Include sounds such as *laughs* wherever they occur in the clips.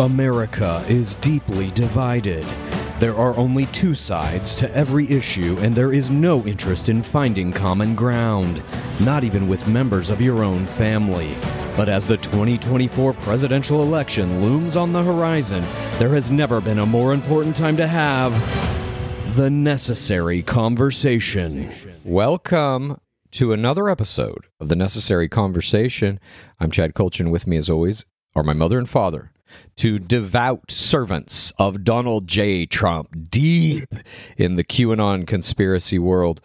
America is deeply divided. There are only two sides to every issue, and there is no interest in finding common ground, not even with members of your own family. But as the 2024 presidential election looms on the horizon, there has never been a more important time to have the necessary conversation. Welcome to another episode of The Necessary Conversation. I'm Chad Kultgen. With me, as always, are my mother and father, two devout servants of Donald J. Trump, deep in the QAnon conspiracy world.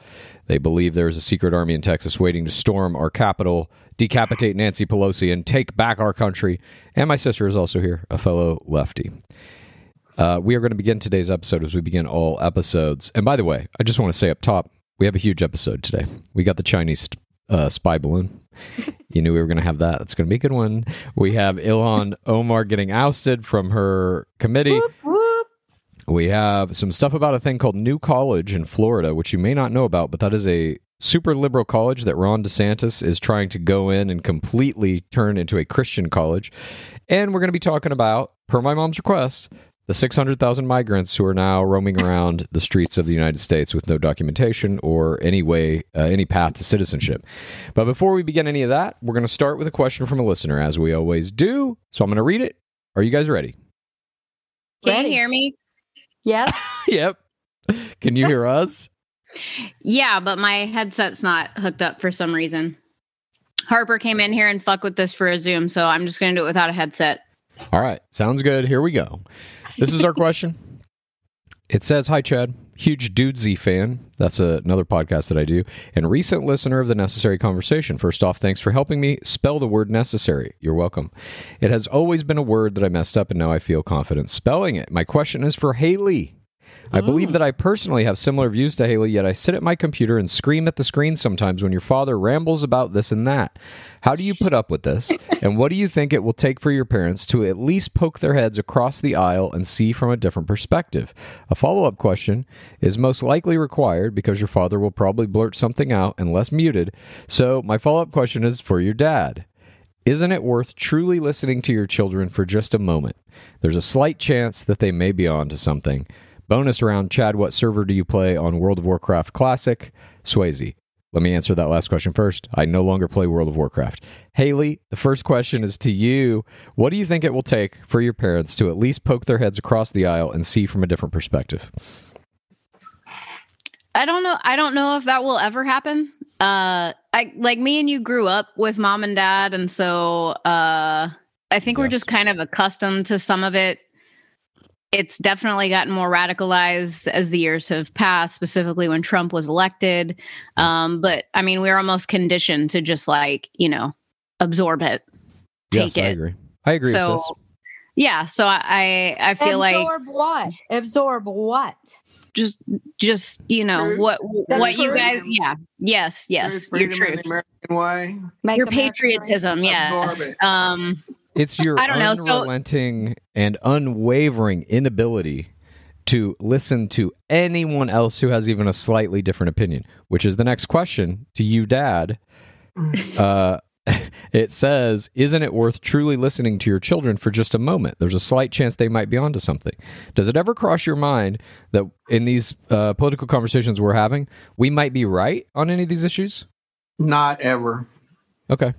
They believe there is a secret army in Texas waiting to storm our capital, decapitate Nancy Pelosi, and take back our country. And my sister is also here, a fellow lefty. Uh, we are going to begin today's episode as we begin all episodes. And by the way, I just want to say up top, we have a huge episode today. We got the Chinese uh, spy balloon. You knew we were going to have that. It's going to be a good one. We have Ilhan Omar getting ousted from her committee. Whoop, whoop. We have some stuff about a thing called New College in Florida, which you may not know about, but that is a super liberal college that Ron DeSantis is trying to go in and completely turn into a Christian college. And we're going to be talking about, per my mom's request, the 600,000 migrants who are now roaming around the streets of the United States with no documentation or any way, uh, any path to citizenship. But before we begin any of that, we're going to start with a question from a listener, as we always do. So I'm going to read it. Are you guys ready? Can you hear me? Yes. *laughs* yep. Can you hear us? *laughs* Yeah, but my headset's not hooked up for some reason. Harper came in here and fuck with this for a Zoom, so I'm just gonna do it without a headset. All right. Sounds good. Here we go. This is our *laughs* question. It says, Hi, Chad. Huge Dudesy fan. That's a, another podcast that I do. And recent listener of the Necessary Conversation. First off, thanks for helping me spell the word necessary. You're welcome. It has always been a word that I messed up, and now I feel confident spelling it. My question is for Haley. I believe oh. that I personally have similar views to Haley, yet I sit at my computer and scream at the screen sometimes when your father rambles about this and that. How do you put up with this? And what do you think it will take for your parents to at least poke their heads across the aisle and see from a different perspective? A follow up question is most likely required because your father will probably blurt something out unless muted. So, my follow up question is for your dad. Isn't it worth truly listening to your children for just a moment? There's a slight chance that they may be on to something. Bonus round, Chad, what server do you play on World of Warcraft Classic? Swayze. Let me answer that last question first. I no longer play World of Warcraft. Haley, the first question is to you. What do you think it will take for your parents to at least poke their heads across the aisle and see from a different perspective? I don't know. I don't know if that will ever happen. Uh, I like me and you grew up with mom and dad, and so uh, I think we're just kind of accustomed to some of it. It's definitely gotten more radicalized as the years have passed, specifically when Trump was elected. Um, but I mean, we're almost conditioned to just like you know absorb it, take yes, I agree. I agree so with this. yeah, so I I feel like Absorb what? Absorb what? just just you know Truth. what The what you truth. guys yeah yes yes There's your freedom in truth American way. Make your America great. patriotism yes Absorb it. um It's *laughs* your I don't know, so- unrelenting and unwavering inability to listen to anyone else who has even a slightly different opinion, which is the next question to you, Dad. Uh, *laughs* it says, Isn't it worth truly listening to your children for just a moment? There's a slight chance they might be onto something. Does it ever cross your mind that in these uh, political conversations we're having, we might be right on any of these issues? Not ever. Okay.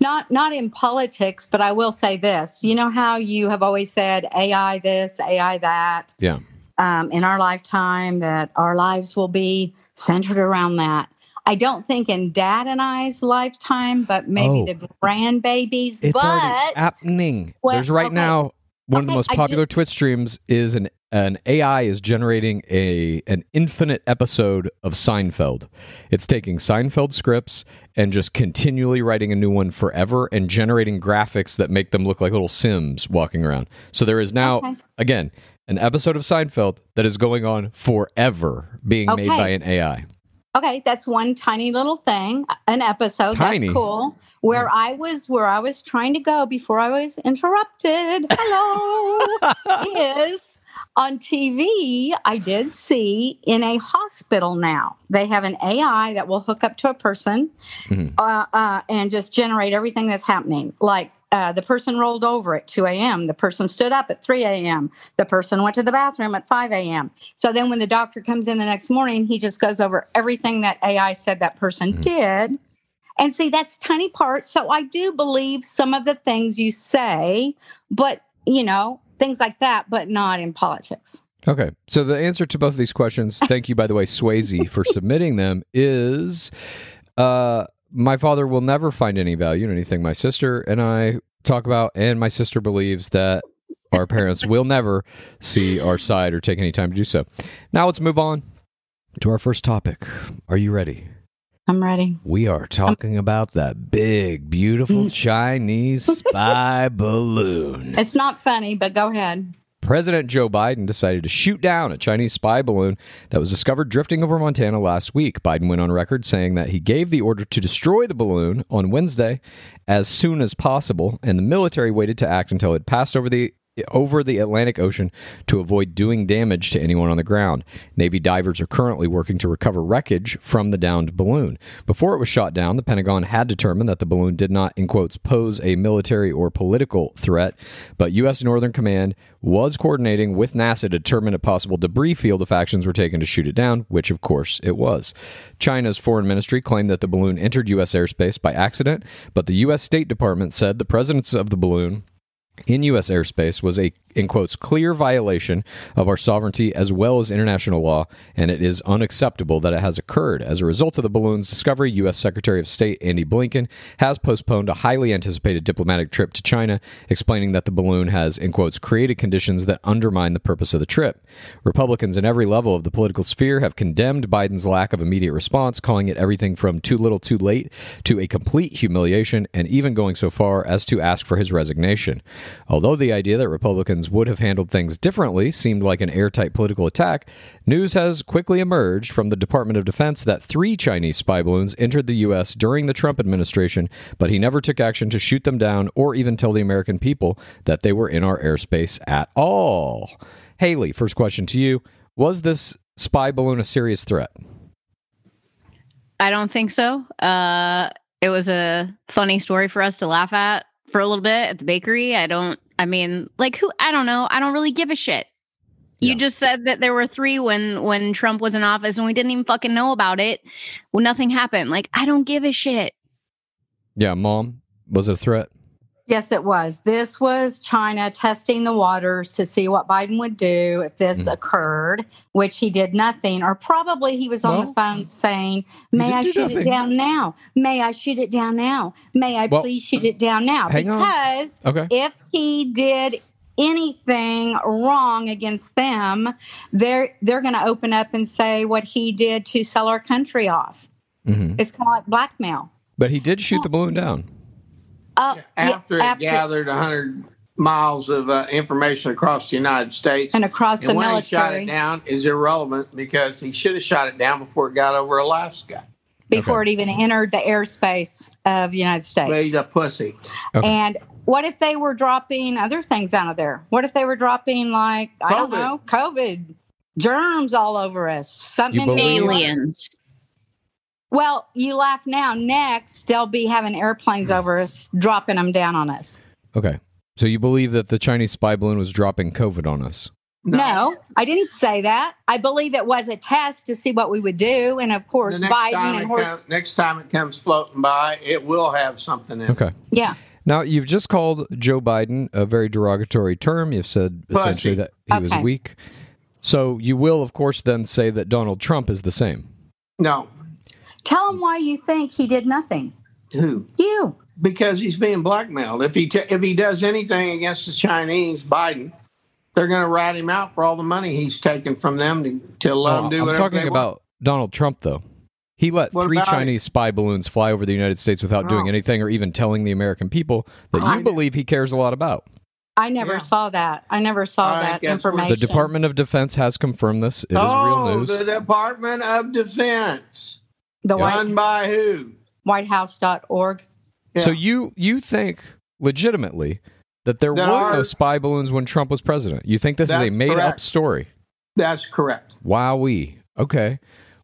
Not not in politics, but I will say this. You know how you have always said AI this, AI that. Yeah. Um, in our lifetime, that our lives will be centered around that. I don't think in Dad and I's lifetime, but maybe Oh. the grandbabies. It's but already happening. Well, There's right okay. now one of the *laughs* most popular Twitch streams is an an AI is generating a an infinite episode of Seinfeld. It's taking Seinfeld scripts and just continually writing a new one forever and generating graphics that make them look like little Sims walking around. So there is now Okay. again an episode of Seinfeld that is going on forever being made by an AI. Okay, that's one tiny little thing, an episode. Tiny. That's cool. Where I was, where I was trying to go before I was interrupted. Hello, *laughs* is on TV. I did see in a hospital now they have an AI that will hook up to a person Mhm. uh, uh, and just generate everything that's happening. Like uh, the person rolled over at 2 a.m. The person stood up at 3 a.m. The person went to the bathroom at 5 a.m. So then when the doctor comes in the next morning, he just goes over everything that AI said that person Mhm. did. And see, that's tiny part. So I do believe some of the things you say, but, you know, things like that, but not in politics. Okay. So the answer to both of these questions, *laughs* thank you, by the way, Swayze, for submitting them, is uh, my father will never find any value in anything my sister and I talk about, and my sister believes that our parents will never see our side or take any time to do so. Now let's move on to our first topic. Are you ready? I'm ready. We are talking about that big, beautiful mm. Chinese *laughs* spy balloon. It's not funny, but go ahead. President Joe Biden decided to shoot down a Chinese spy balloon that was discovered drifting over Montana last week. Biden went on record saying that he gave the order to destroy the balloon on Wednesday as soon as possible, and the military waited to act until it passed over the over the Atlantic Ocean to avoid doing damage to anyone on the ground. Navy divers are currently working to recover wreckage from the downed balloon. Before it was shot down, the Pentagon had determined that the balloon did not, in quotes, pose a military or political threat, but U.S. Northern Command was coordinating with NASA to determine a possible debris field if actions were taken to shoot it down, which of course it was. China's foreign ministry claimed that the balloon entered U.S. airspace by accident, but the U.S. State Department said the presence of the balloon in U.S. airspace was a, in quotes, clear violation of our sovereignty as well as international law, and it is unacceptable that it has occurred. As a result of the balloon's discovery, U.S. Secretary of State Andy Blinken has postponed a highly anticipated diplomatic trip to China, explaining that the balloon has, in quotes, created conditions that undermine the purpose of the trip. Republicans in every level of the political sphere have condemned Biden's lack of immediate response, calling it everything from too little too late to a complete humiliation, and even going so far as to ask for his resignation. Although the idea that Republicans would have handled things differently seemed like an airtight political attack, news has quickly emerged from the Department of Defense that three Chinese spy balloons entered the U.S. during the Trump administration, but he never took action to shoot them down or even tell the American people that they were in our airspace at all. Haley, first question to you Was this spy balloon a serious threat? I don't think so. Uh, it was a funny story for us to laugh at for a little bit at the bakery. I don't, I mean, like who, I don't know. I don't really give a shit. You Yeah. just said that there were three when when Trump was in office and we didn't even fucking know about it. When nothing happened. Like I don't give a shit. Yeah, mom, was it a threat? Yes, it was. This was China testing the waters to see what Biden would do if this Mhm. occurred, which he did nothing, or probably he was on Well, the phone saying, May I shoot nothing. it down now? May I shoot it down now? May I Well, please shoot it down now? Because Okay. if he did anything wrong against them, they're they're going to open up and say what he did to sell our country off. hmm It's kind of blackmail. But he did shoot the balloon down. Uh, yeah, After it gathered 100 miles of uh, information across the United States. and across and the when he shot military it down is irrelevant because he should have shot it down before it got over Alaska. before it even entered the airspace of the United States. But States. he's a pussy. Okay. And what if they were dropping other things out of there? What if they were dropping like I don't know, COVID germs all over us? Something You believe- Aliens. Well, you laugh now. Next, they'll be having airplanes over us, dropping them down on us. Okay. So you believe that the Chinese spy balloon was dropping COVID on us? No, I didn't say that. I believe it was a test to see what we would do, and of course, Biden and horse. come- next time it comes floating by, it will have something in it. Okay. yeah, Now you've just called Joe Biden a very derogatory term. You've said Pussy. essentially that he was weak. So you will, of course, then say that Donald Trump is the same. No. Tell him why you think he did nothing. Who? You. Because he's being blackmailed. If he t- if he does anything against the Chinese, Biden, they're going to rat him out for all the money he's taken from them to, to let Oh, him do I'm whatever talking they about Donald Trump, though. He let What three about it? Chinese spy balloons fly over the United States without doing Oh. anything or even telling the American people that oh, I you know. believe he cares a lot about. I never Yeah. saw that. I never saw I that information. The Department of Defense has confirmed this. It is oh, real news. the Department of Defense. The White, Done by who? whitehouse.org. So you you think legitimately that there That were are- no spy balloons when Trump was president? You think this is a That's made up story? That's correct. Wowee. Okay.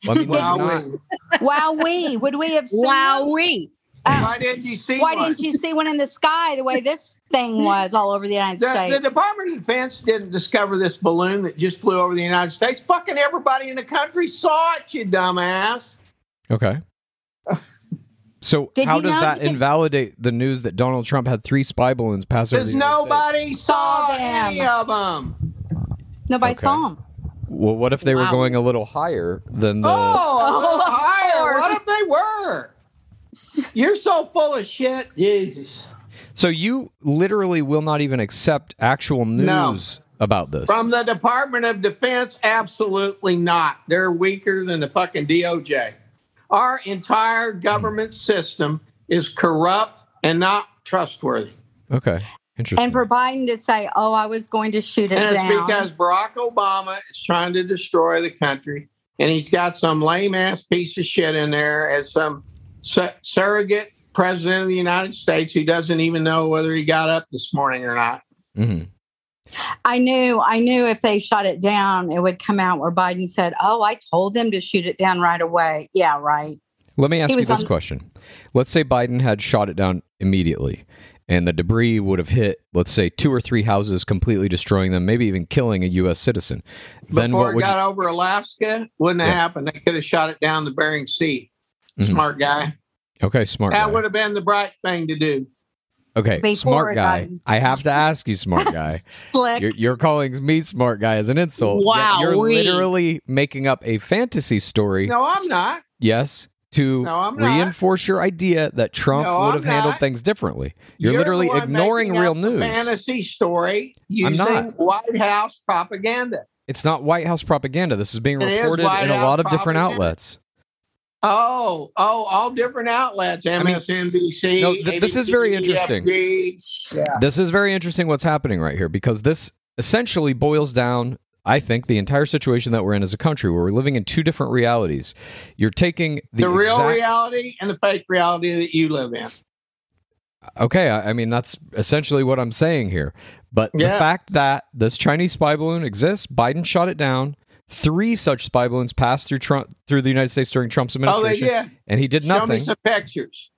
Let me Did *laughs* just not- Wowee. wow, we would we have seen them? Wow, we. Uh, why didn't you see Why one? didn't you see one in the sky the way this thing was all over the United The, States? the Department of Defense didn't discover this balloon that just flew over the United States. Fucking everybody in the country saw it, you dumbass. Okay. So Did how you does know that that- invalidate the news that Donald Trump had three spy balloons pass over Because the United States? nobody saw Saw them. any of them. Nobody Okay. saw them. Well, what if they were Wow. going a little higher than the? oh, a little *laughs* higher. What course. if they were? You're so full of shit, Jesus. So you literally will not even accept actual news No. about this. From the Department of Defense, absolutely not. They're weaker than the fucking DOJ. Our entire government system is corrupt and not trustworthy. okay, interesting. And for Biden to say, "Oh, I was going to shoot it And it's because Barack Obama is trying to destroy the country, and he's got some lame ass piece of shit in there as some su- surrogate president of the United States who doesn't even know whether he got up this morning or not. Mhm. I knew, I knew if they shot it down, it would come out where Biden said, "Oh, I told them to shoot it down right away." Yeah, right. Let me ask He you this on- question. Let's say Biden had shot it down immediately and the debris would have hit, let's say, two or three houses, completely destroying them, maybe even killing a U.S. citizen. then Before what it would got you, over Alaska, wouldn't have Yeah. happened. They could have shot it down the Bering Sea. Mhm. Smart guy. Okay, smart That guy. would have been the bright thing to do. Okay, smart guy. got- I have to ask you, smart *laughs* guy. Slick. You're, you're calling me smart guy as an insult. Wow, You're literally making up a fantasy story. No, I'm not. Yes. To No, reinforce your idea that Trump No, would have handled things differently. You're, the literally ignoring real news. Fantasy story using not. White House propaganda. It's not White House propaganda. This is being It is reported White in a lot of different outlets. Oh, oh, all different outlets. mean, MSNBC. no, th- this is very interesting. Yeah. This is very interesting what's happening right here because this essentially boils down, I think, the entire situation that we're in as a country where we're living in two different realities. You're taking the, The, real exact- reality and the fake reality that you live in. Okay, I, I mean that's essentially what I'm saying here. But the fact that this Chinese spy balloon exists, Biden shot it down. Three such spy balloons passed through Trump through the United States during Trump's Oh, they administration, and he did nothing. Show me some pictures.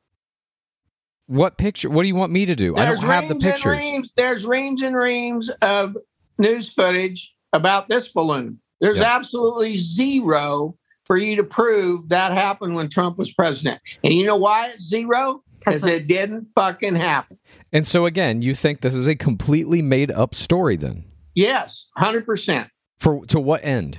What picture? What do you want me to do? I There's don't have the reams and pictures. reams- there's reams and reams of news footage about this balloon. There's Yeah. absolutely zero for you to prove that happened when Trump was president. And you know why it's zero? Because it didn't fucking happen. And so again, you think this is a completely made up story then? Yes, 100%. For to what end?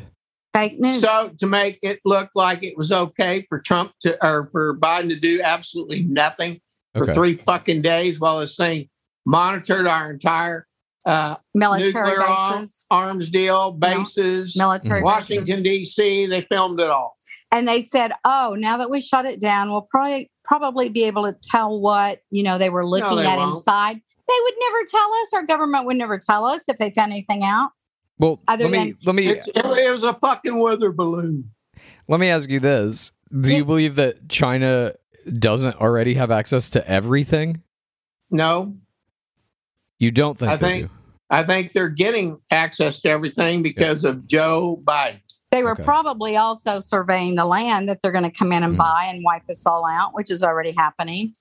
Fake news. So to make it look like it was okay for Trump to or for Biden to do absolutely nothing for Okay. three fucking days while this thing monitored our entire uh, military nuclear bases. arms deal, bases, Military Mm. Washington. D.C. They filmed it all. And they said, "Oh, now that we shut it down, we'll probably probably be able to tell what you know they were looking they at won't. inside." They would never tell us. Our government would never tell us if they found anything out. Well, Other let me than- let me It's, it, it was a fucking weather balloon. let me ask you this: Do Yeah. you believe that China doesn't already have access to everything? No, You don't think I they think- do? I think they're getting access to everything because of Joe Biden. They were Okay. probably also surveying the land that they're going to come in and Mhm. buy and wipe us all out, which is already happening.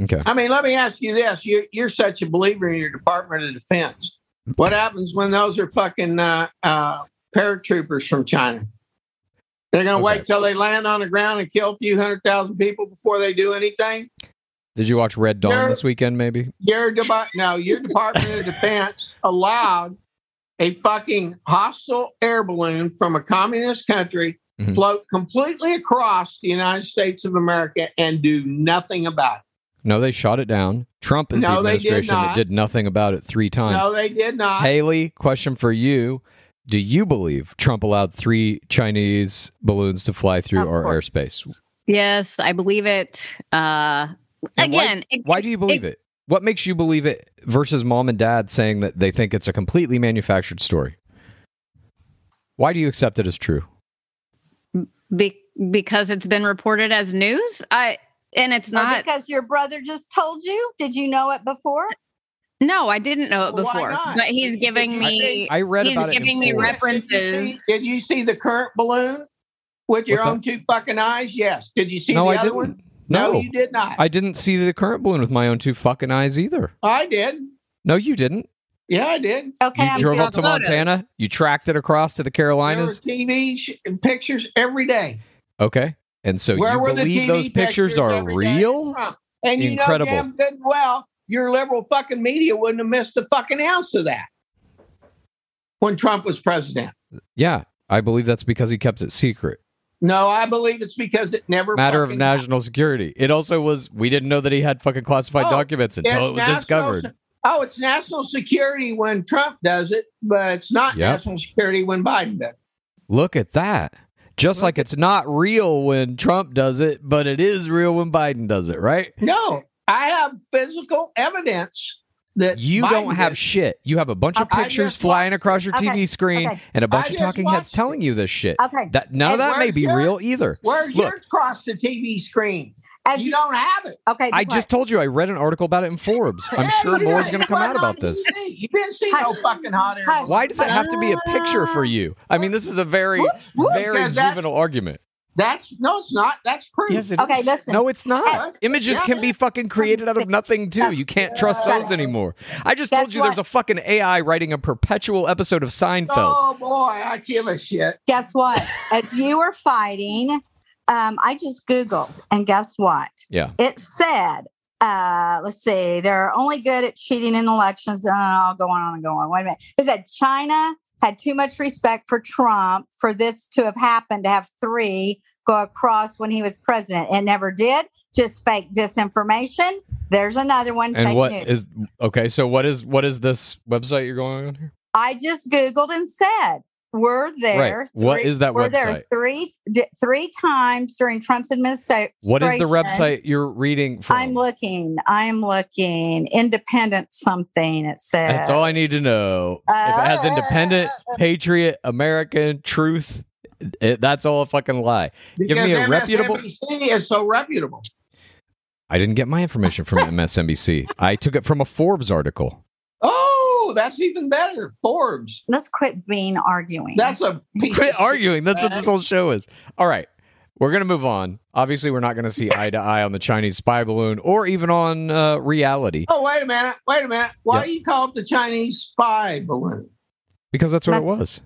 Okay. I mean, let me ask you this: you're you're such a believer in your Department of Defense. What happens when those are fucking uh, uh, paratroopers from China? They're going to Okay. wait till they land on the ground and kill a few hundred thousand people before they do anything. Did you watch Red Dawn They're- this weekend? Maybe. Your deba- no, your Department of Defense *laughs* allowed a fucking hostile air balloon from a communist country Mhm. float completely across the United States of America and do nothing about it. No, they shot it down. Trump is No, the they did administration that did nothing about it three times. No, they did not. Haley, question for you. Do you believe Trump allowed three Chinese balloons to fly through Of our course. airspace? Yes, I believe it. Uh, And why- again, it- Why do you believe it? What makes you believe it versus mom and dad saying that they think it's a completely manufactured story? Why do you accept it as true? be, because it's been reported as news. I and it's Or not. because your brother just told you. Did you know it before? No, I didn't know it Well, why before. not? But he's giving me. see- I read He's about it. in giving me references. Did you, see, did you see the current balloon with your What's own two fucking eyes? Yes. Did you see No, the I other didn't. one? No, No. you did not. I didn't see the current balloon with my own two fucking eyes either. I did. No, you didn't. Yeah, I did. Okay, You I'm drove up to photos. Montana. You tracked it across to the There were Carolinas. TV sh- pictures every day. Okay, and so Where you believe those pictures are every day of real? And you Incredible. know damn good well your liberal fucking media wouldn't have missed a fucking ounce of that when Trump was president. Yeah, I believe that's because he kept it secret. No, I believe it's because it never Matter of national security. It also was. We didn't know that he had fucking classified Oh, documents until it was national- discovered. Oh, it's national security when Trump does it, but it's not Yep. national security when Biden does. it. Look at that. Just like it's not real when Trump does it, but it is real when Biden does it, right? No, I have physical evidence that You Biden don't have did. shit. You have a bunch of I pictures flying watched across your Okay. TV screen Okay. and a bunch I of talking heads watched telling you this shit. Okay. That none of that may be yours? real either. Where's Look, yours across the TV screen? As you don't have it. okay, I be just told you I read an article about it in Forbes. I'm Yeah, sure more is going to come out about this. TV. You didn't see no Hush. fucking hot air. Hush. Why does it have to be a picture for you? I mean, this is a very, Whoop, whoop. very juvenile argument. That's no, it's not. That's proof. Yes, it Okay, is. listen. No, it's not. What? Images Yeah. can be fucking created out of nothing too. You can't trust Shut those anymore. I just Guess told you there's a fucking AI writing a perpetual episode of Seinfeld. oh boy, I give a shit. Guess what? As you were fighting, um, I just Googled, and guess what? Yeah. It said, uh, let's see, they're only good at cheating in elections. Uh, I'll go on and go on. Wait a minute. It said China had too much respect for Trump for this to have happened to have three go across when he was president. It never did. Just fake disinformation. There's another one. And fake what news. is okay? So what is what is this website you're going on here? I just Googled and said, we're there. Right. What three- is that we're there website? three di- three times during Trump's administration. What is the website you're reading from? I'm looking. I'm looking. Independent something. It says. That's all I need to know. if it has Uh, independent, patriot, American, truth, it, that's all a fucking lie. Give Because me a reputable- MSNBC is so reputable. I didn't get my information from MSNBC. I took it from a Forbes article. Oh, that's even better. Forbes. Let's quit being arguing. That's a *laughs* piece Quit of arguing. That's what this whole show is. All right. We're going to move on. Obviously, we're not going to see eye to eye on the Chinese spy balloon or even on uh, reality Oh, wait a minute. Wait a minute. Why Yeah. do you call it the Chinese spy balloon? because that's what it was.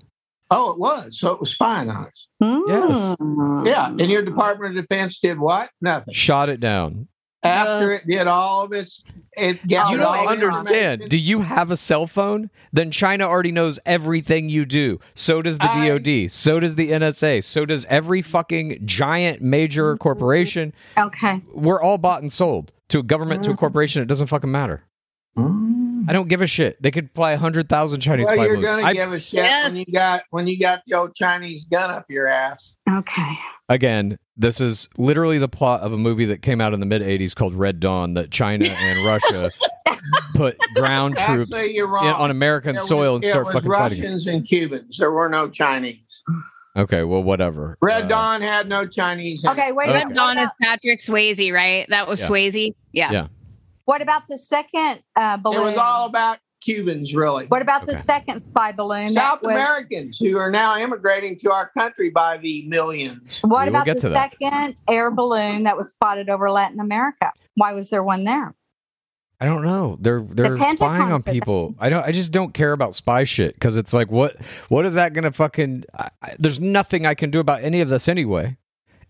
Oh, it was. So it was spying on us. Yes. Mm. Yeah. And your Department of Defense did what? Nothing. Shot it down. After it did all of its, it gathered You don't understand. Do you have a cell phone? Then China already knows everything you do. So does the I- DoD. So does the NSA. So does every fucking giant major corporation. Okay. We're all bought and sold to a government, to a corporation. It doesn't fucking matter. Mm. I don't give a shit. They could fly hundred thousand Chinese Well, you're balloons. gonna I- give a shit when you got when you got the old Chinese gun up your ass. Okay. again, this is literally the plot of a movie that came out in the mid '80s called Red Dawn. That China and *laughs* Russia put ground troops Actually, in, on American It was- soil and it start was fucking fighting. Russians and Cubans. There were no Chinese. Okay, well, whatever. Red Uh, Dawn had no Chinese. in. Okay. Wait. Okay. Red minute. Dawn What is Patrick Swayze, right? That was Yeah. Swayze. Yeah. Yeah. What about the second uh, It was all about Cubans, really. what about the second spy balloon? South was- Americans who are now immigrating to our country by the millions. What We about the to that. second air balloon that was spotted over Latin America? Why was there one there? I don't know. They're they're Pentagon spying on people. I don't. I just don't care about spy shit because it's like what what is that gonna fucking? I, I, there's nothing I can do about any of this anyway.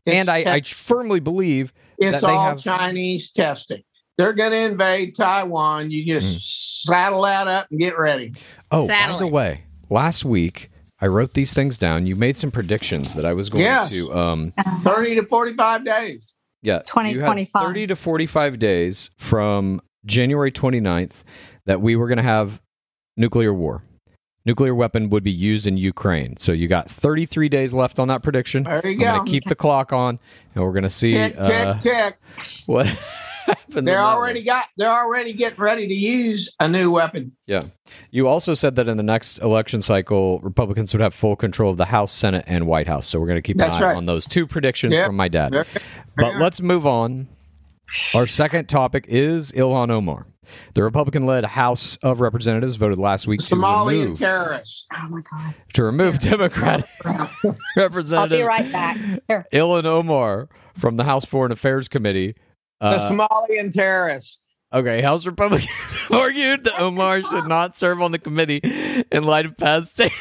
and I, I firmly believe it's that they all have- Chinese testing. They're going to invade Taiwan. You just Hmm. saddle that up and get ready. Oh, by Satellite. the way, last week I wrote these things down. You made some predictions that I was going Yes. to. Um, Thirty to forty-five days. yeah, you had 2025. thirty to forty-five days from January 29th that we were going to have nuclear war. Nuclear weapon would be used in Ukraine. So you got 33 days left on that prediction. There you I'm go. going to keep the clock on, and we're going to see Tick, uh, tick, tick. what *laughs* *laughs* happens. They're already one. got. They're already getting ready to use a new weapon. Yeah. You also said that in the next election cycle, Republicans would have full control of the House, Senate, and White House. So we're going to keep an That's eye right. on those two predictions Yep. from my dad. There- But let's move on. Our second topic is Ilhan Omar. The Republican led House of Representatives voted last week to Somalian remove, terrorists. Oh my god! to remove Democratic *laughs* I'll Representative be right back. Here. Ilhan Omar from the House Foreign Affairs Committee. The Uh, Somalian terrorists. okay, House Republicans *laughs* argued *laughs* that Omar should not serve on the committee in light of past statements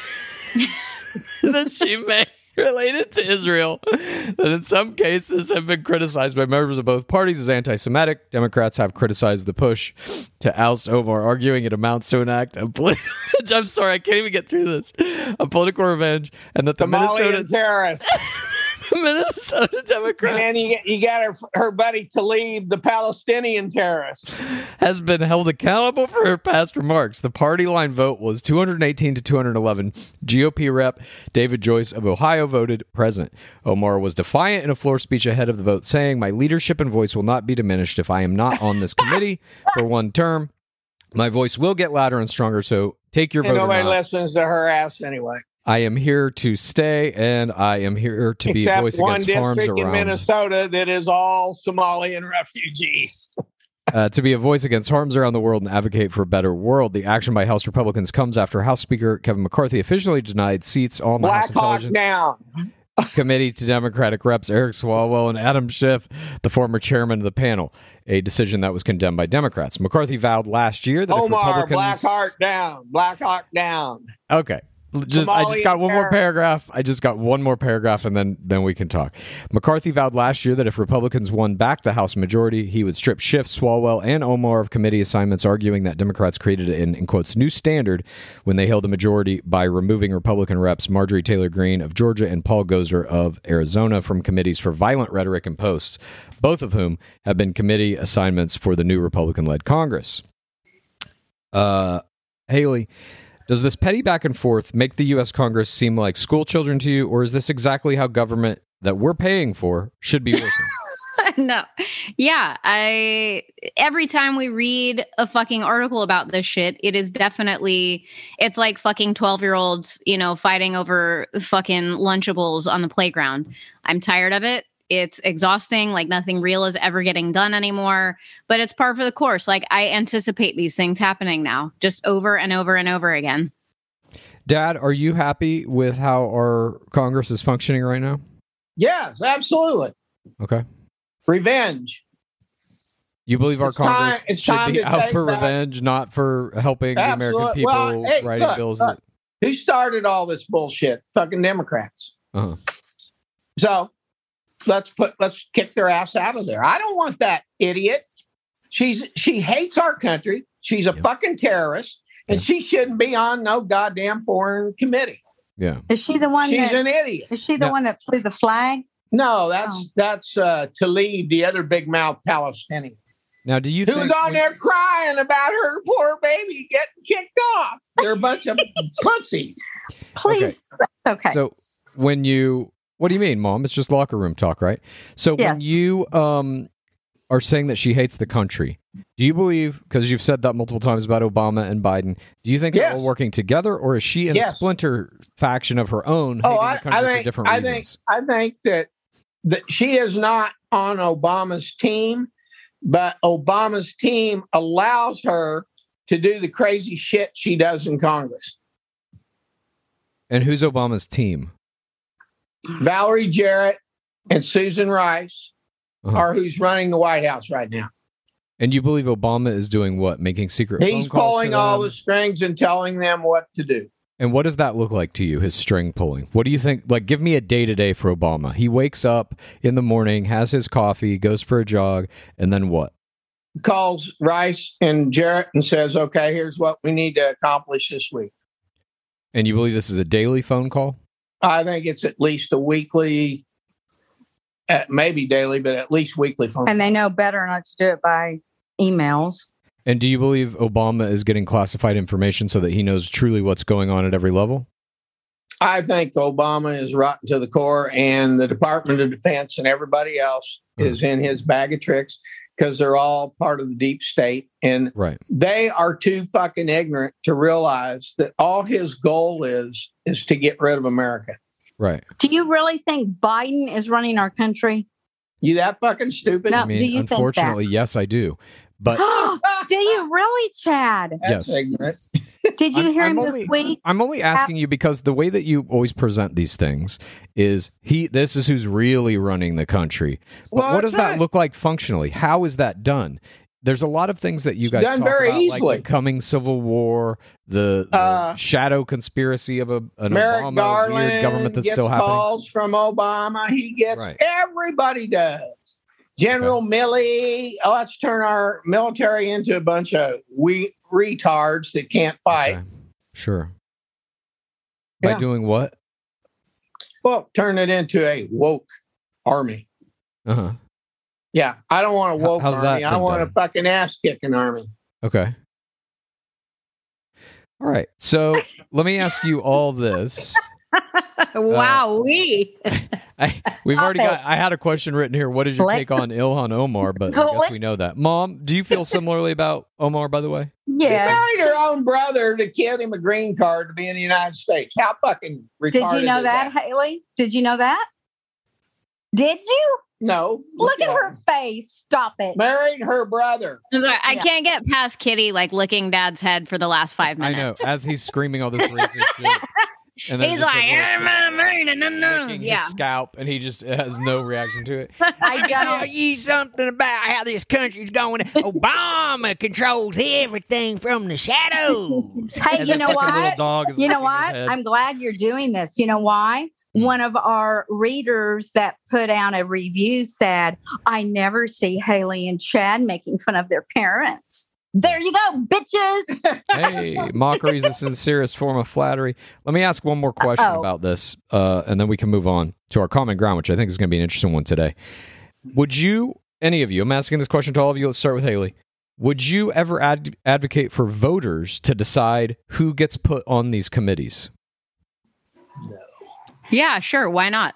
*laughs* that she made related to Israel that in some cases have been criticized by members of both parties as anti-Semitic. Democrats have criticized the push to oust Omar, arguing it amounts to an act of political. I'm sorry, I can't even get through this. A political revenge, and that the Somalian Minnesota, terrorists. Minnesota Democrat. and you, you got her, her buddy Tlaib, the Palestinian terrorist. has been held accountable for her past remarks. The party line vote was 218 to 211. GOP rep David Joyce of Ohio voted present. Omar was defiant in a floor speech ahead of the vote, saying, My leadership and voice will not be diminished if I am not on this committee for one term. My voice will get louder and stronger, so take your And vote. nobody listens to her ass anyway. I am here to stay, and I am here to be a voice against harms district in around. Minnesota that is all Somalian *laughs* refugees. uh, to be a voice against harms around the world and advocate for a better world. The action by House Republicans comes after House Speaker Kevin McCarthy officially denied seats on the House Black Hawk Intelligence down. Committee to Democratic reps Eric Swalwell and Adam Schiff, the former chairman of the panel, a decision that was condemned by Democrats. McCarthy vowed last year that if Omar, Republicans Black Hawk down. Black Hawk down. Okay. Just I just got one more paragraph. I just got one more paragraph and then then we can talk. McCarthy vowed last year that if Republicans won back the House majority, he would strip Schiff, Swalwell, and Omar of committee assignments, arguing that Democrats created an in quotes new standard when they held a majority by removing Republican reps Marjorie Taylor Greene of Georgia and Paul Gosar of Arizona from committees for violent rhetoric and posts, both of whom have been committee assignments for the new Republican led Congress. Uh Haley, does this petty back and forth make the U.S. Congress seem like school children to you, or is this exactly how government that we're paying for should be working? *laughs* no. Yeah, I every time we read a fucking article about this shit, it is definitely it's like fucking 12-year-olds, you know, fighting over fucking lunchables on the playground. I'm tired of it. It's exhausting, like nothing real is ever getting done anymore, but it's par for the course. Like I anticipate these things happening now, just over and over and over again. Dad, are you happy with how our Congress is functioning right now? Yes, absolutely. Okay. Revenge. You believe our It's time- Congress it's should time be to out for back- revenge, not for helping the American people well, hey, writing look, bills look. Who started all this bullshit? Fucking Democrats. that uh So let's put let's kick their ass out of there. I don't want that idiot. She's she hates our country. She's a Yeah. fucking terrorist, and Yeah. she shouldn't be on no goddamn foreign committee. Yeah. Is she the one? She's that, an idiot. is she the No. one that flew the flag? No, that's Oh. that's uh Tlaib, the other big mouth Palestinian, Now, do you who's think on there crying about her poor baby getting kicked off. They're a bunch of *laughs* pussies. Please. Okay. So when you what do you mean, mom? It's just locker room talk, right? So when you um are saying that she hates the country, do you believe because you've said that multiple times about Obama and Biden, do you think they're all working together or is she in a splinter faction of her own Oh, I, the country I think different I reasons? think I think that that she is not on Obama's team, but Obama's team allows her to do the crazy shit she does in Congress. and who's Obama's team? Valerie Jarrett and Susan Rice Uh-huh. are who's running the White House right now. And you believe Obama is doing what? Making secret He's phone calls pulling all the strings and telling them what to do. And what does that look like to you, his string pulling? What do you think? Like, give me a day to day for Obama. He wakes up in the morning, has his coffee, goes for a jog, and then what? Calls Rice and Jarrett and says, "Okay, here's what we need to accomplish this week." And you believe this is a daily phone call? I think it's at least a weekly, at maybe daily, but at least weekly phone. and they know better not to do it by emails. And do you believe Obama is getting classified information so that he knows truly what's going on at every level? I think Obama is rotten to the core, and the Department of Defense and everybody else Mhm. is in his bag of tricks because they're all part of the deep state, and Right. they are too fucking ignorant to realize that all his goal is is to get rid of America. Right. Do you really think Biden is running our country? You that fucking stupid? No. I mean, do you think that? unfortunately, yes, I do. But *gasps* Do you really, Chad? That's Yes. ignorant. Did you I'm- hear I'm him only- this week? I'm only asking you because the way that you always present these things is he. This is who's really running the country. But Well, what does that look like functionally? How is that done? There's a lot of things that you guys done talk very about, like easily. the coming civil war, the, the Uh, shadow conspiracy of a an Merrick Obama Garland weird government that's gets still happening. calls from Obama. He gets Right. everybody does. General Milley, oh, let's turn our military into a bunch of we retards that can't fight. Okay. Sure. By Yeah. doing what? Well, turn it into a woke army. Uh huh. Yeah, I don't want a woke how's army. I want done? a fucking ass kicking army. Okay. All right. So *laughs* let me ask you all this. Uh, wow, we. *laughs* I, we've Stop already it. got. I had a question written here. What is your take on Ilhan Omar? But I guess we know that. Mom, do you feel similarly about Omar? By the way, She Yeah. married her own brother to give him a green card to be in the United States. How fucking retarded Did you know is that, Haley? Did you know that? Did you? No. Look at her face. Stop it. Married her brother. I'm sorry, I Yeah. can't get past Kitty like licking Dad's head for the last five minutes. I know as he's screaming all this racist *laughs* shit, and then He's like, "I'm child a man, no, no." yeah. his scalp, and he just has no reaction to it. *laughs* I don't. you something about how this country's going. Obama controls everything from the shadows. Hey, you know what? dog You know what? I'm glad you're doing this. You know why? Hmm. One of our readers that put out a review said, I never see Haley and Chad making fun of their parents. There you go, bitches. hey, mockery is the sincerest form of flattery. Let me ask one more question Uh-oh. about this, uh, and then we can move on to our common ground, which I think is going to be an interesting one today. Would you, any of you, I'm asking this question to all of you. Let's start with Haley. Would you ever ad- advocate for voters to decide who gets put on these committees? No. Yeah, sure. Why not?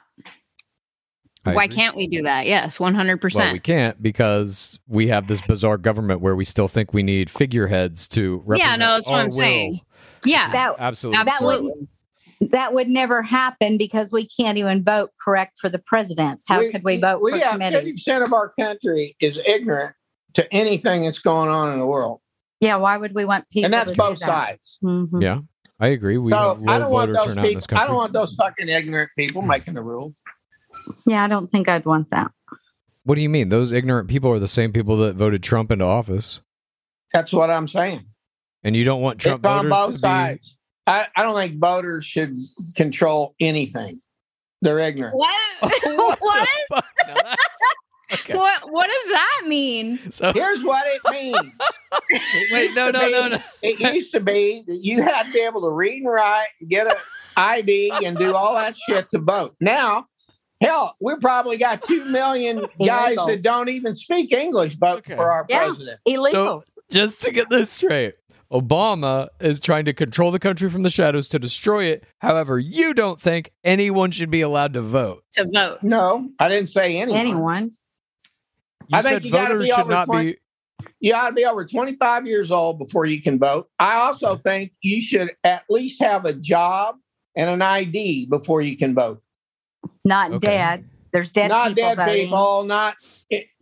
I Why agree. can't we do that? Yes, 100%. Well, we can't because we have this bizarre government where we still think we need figureheads to represent Yeah, no, that's what I'm saying. yeah. That Absolutely. that would Absolutely. that would never happen because we can't even vote correct for the presidents. How could we vote we for have fifty committees? percent of our country is ignorant to anything that's going on in the world, Yeah, why would we want people and that's to both do that? sides. Mhm. Yeah, I agree. We so have low I don't want voter those turnout in people. this country. I don't want those fucking ignorant people making the rules. Yeah, I don't think I'd want that. What do you mean? Those ignorant people are the same people that voted Trump into office, That's what I'm saying. and you don't want Trump it's on voters both to sides. I, I don't think voters should control anything. They're ignorant. What? be. *laughs* *laughs* what? the fuck? Now okay. *laughs* So what? What does that mean? So Here's what it means. It wait, used no, to no, no, no. It used to be that you had to be able to read and write, and get an ID, and do all that shit to vote. Now, hell, we probably got two million *laughs* guys that don't even speak English vote Okay. for our Yeah. president. Illegals. Just to get this straight, Obama is trying to control the country from the shadows to destroy it. However, you don't think anyone should be allowed to vote. To vote. No, I didn't say anyone. Anyone. You I think you gotta voters should not 20 be. You ought to be over 25 years old before you can vote. I also think you should at least have a job and an ID before you can vote. Not Okay. dead. There's dead not people dead voting. people, not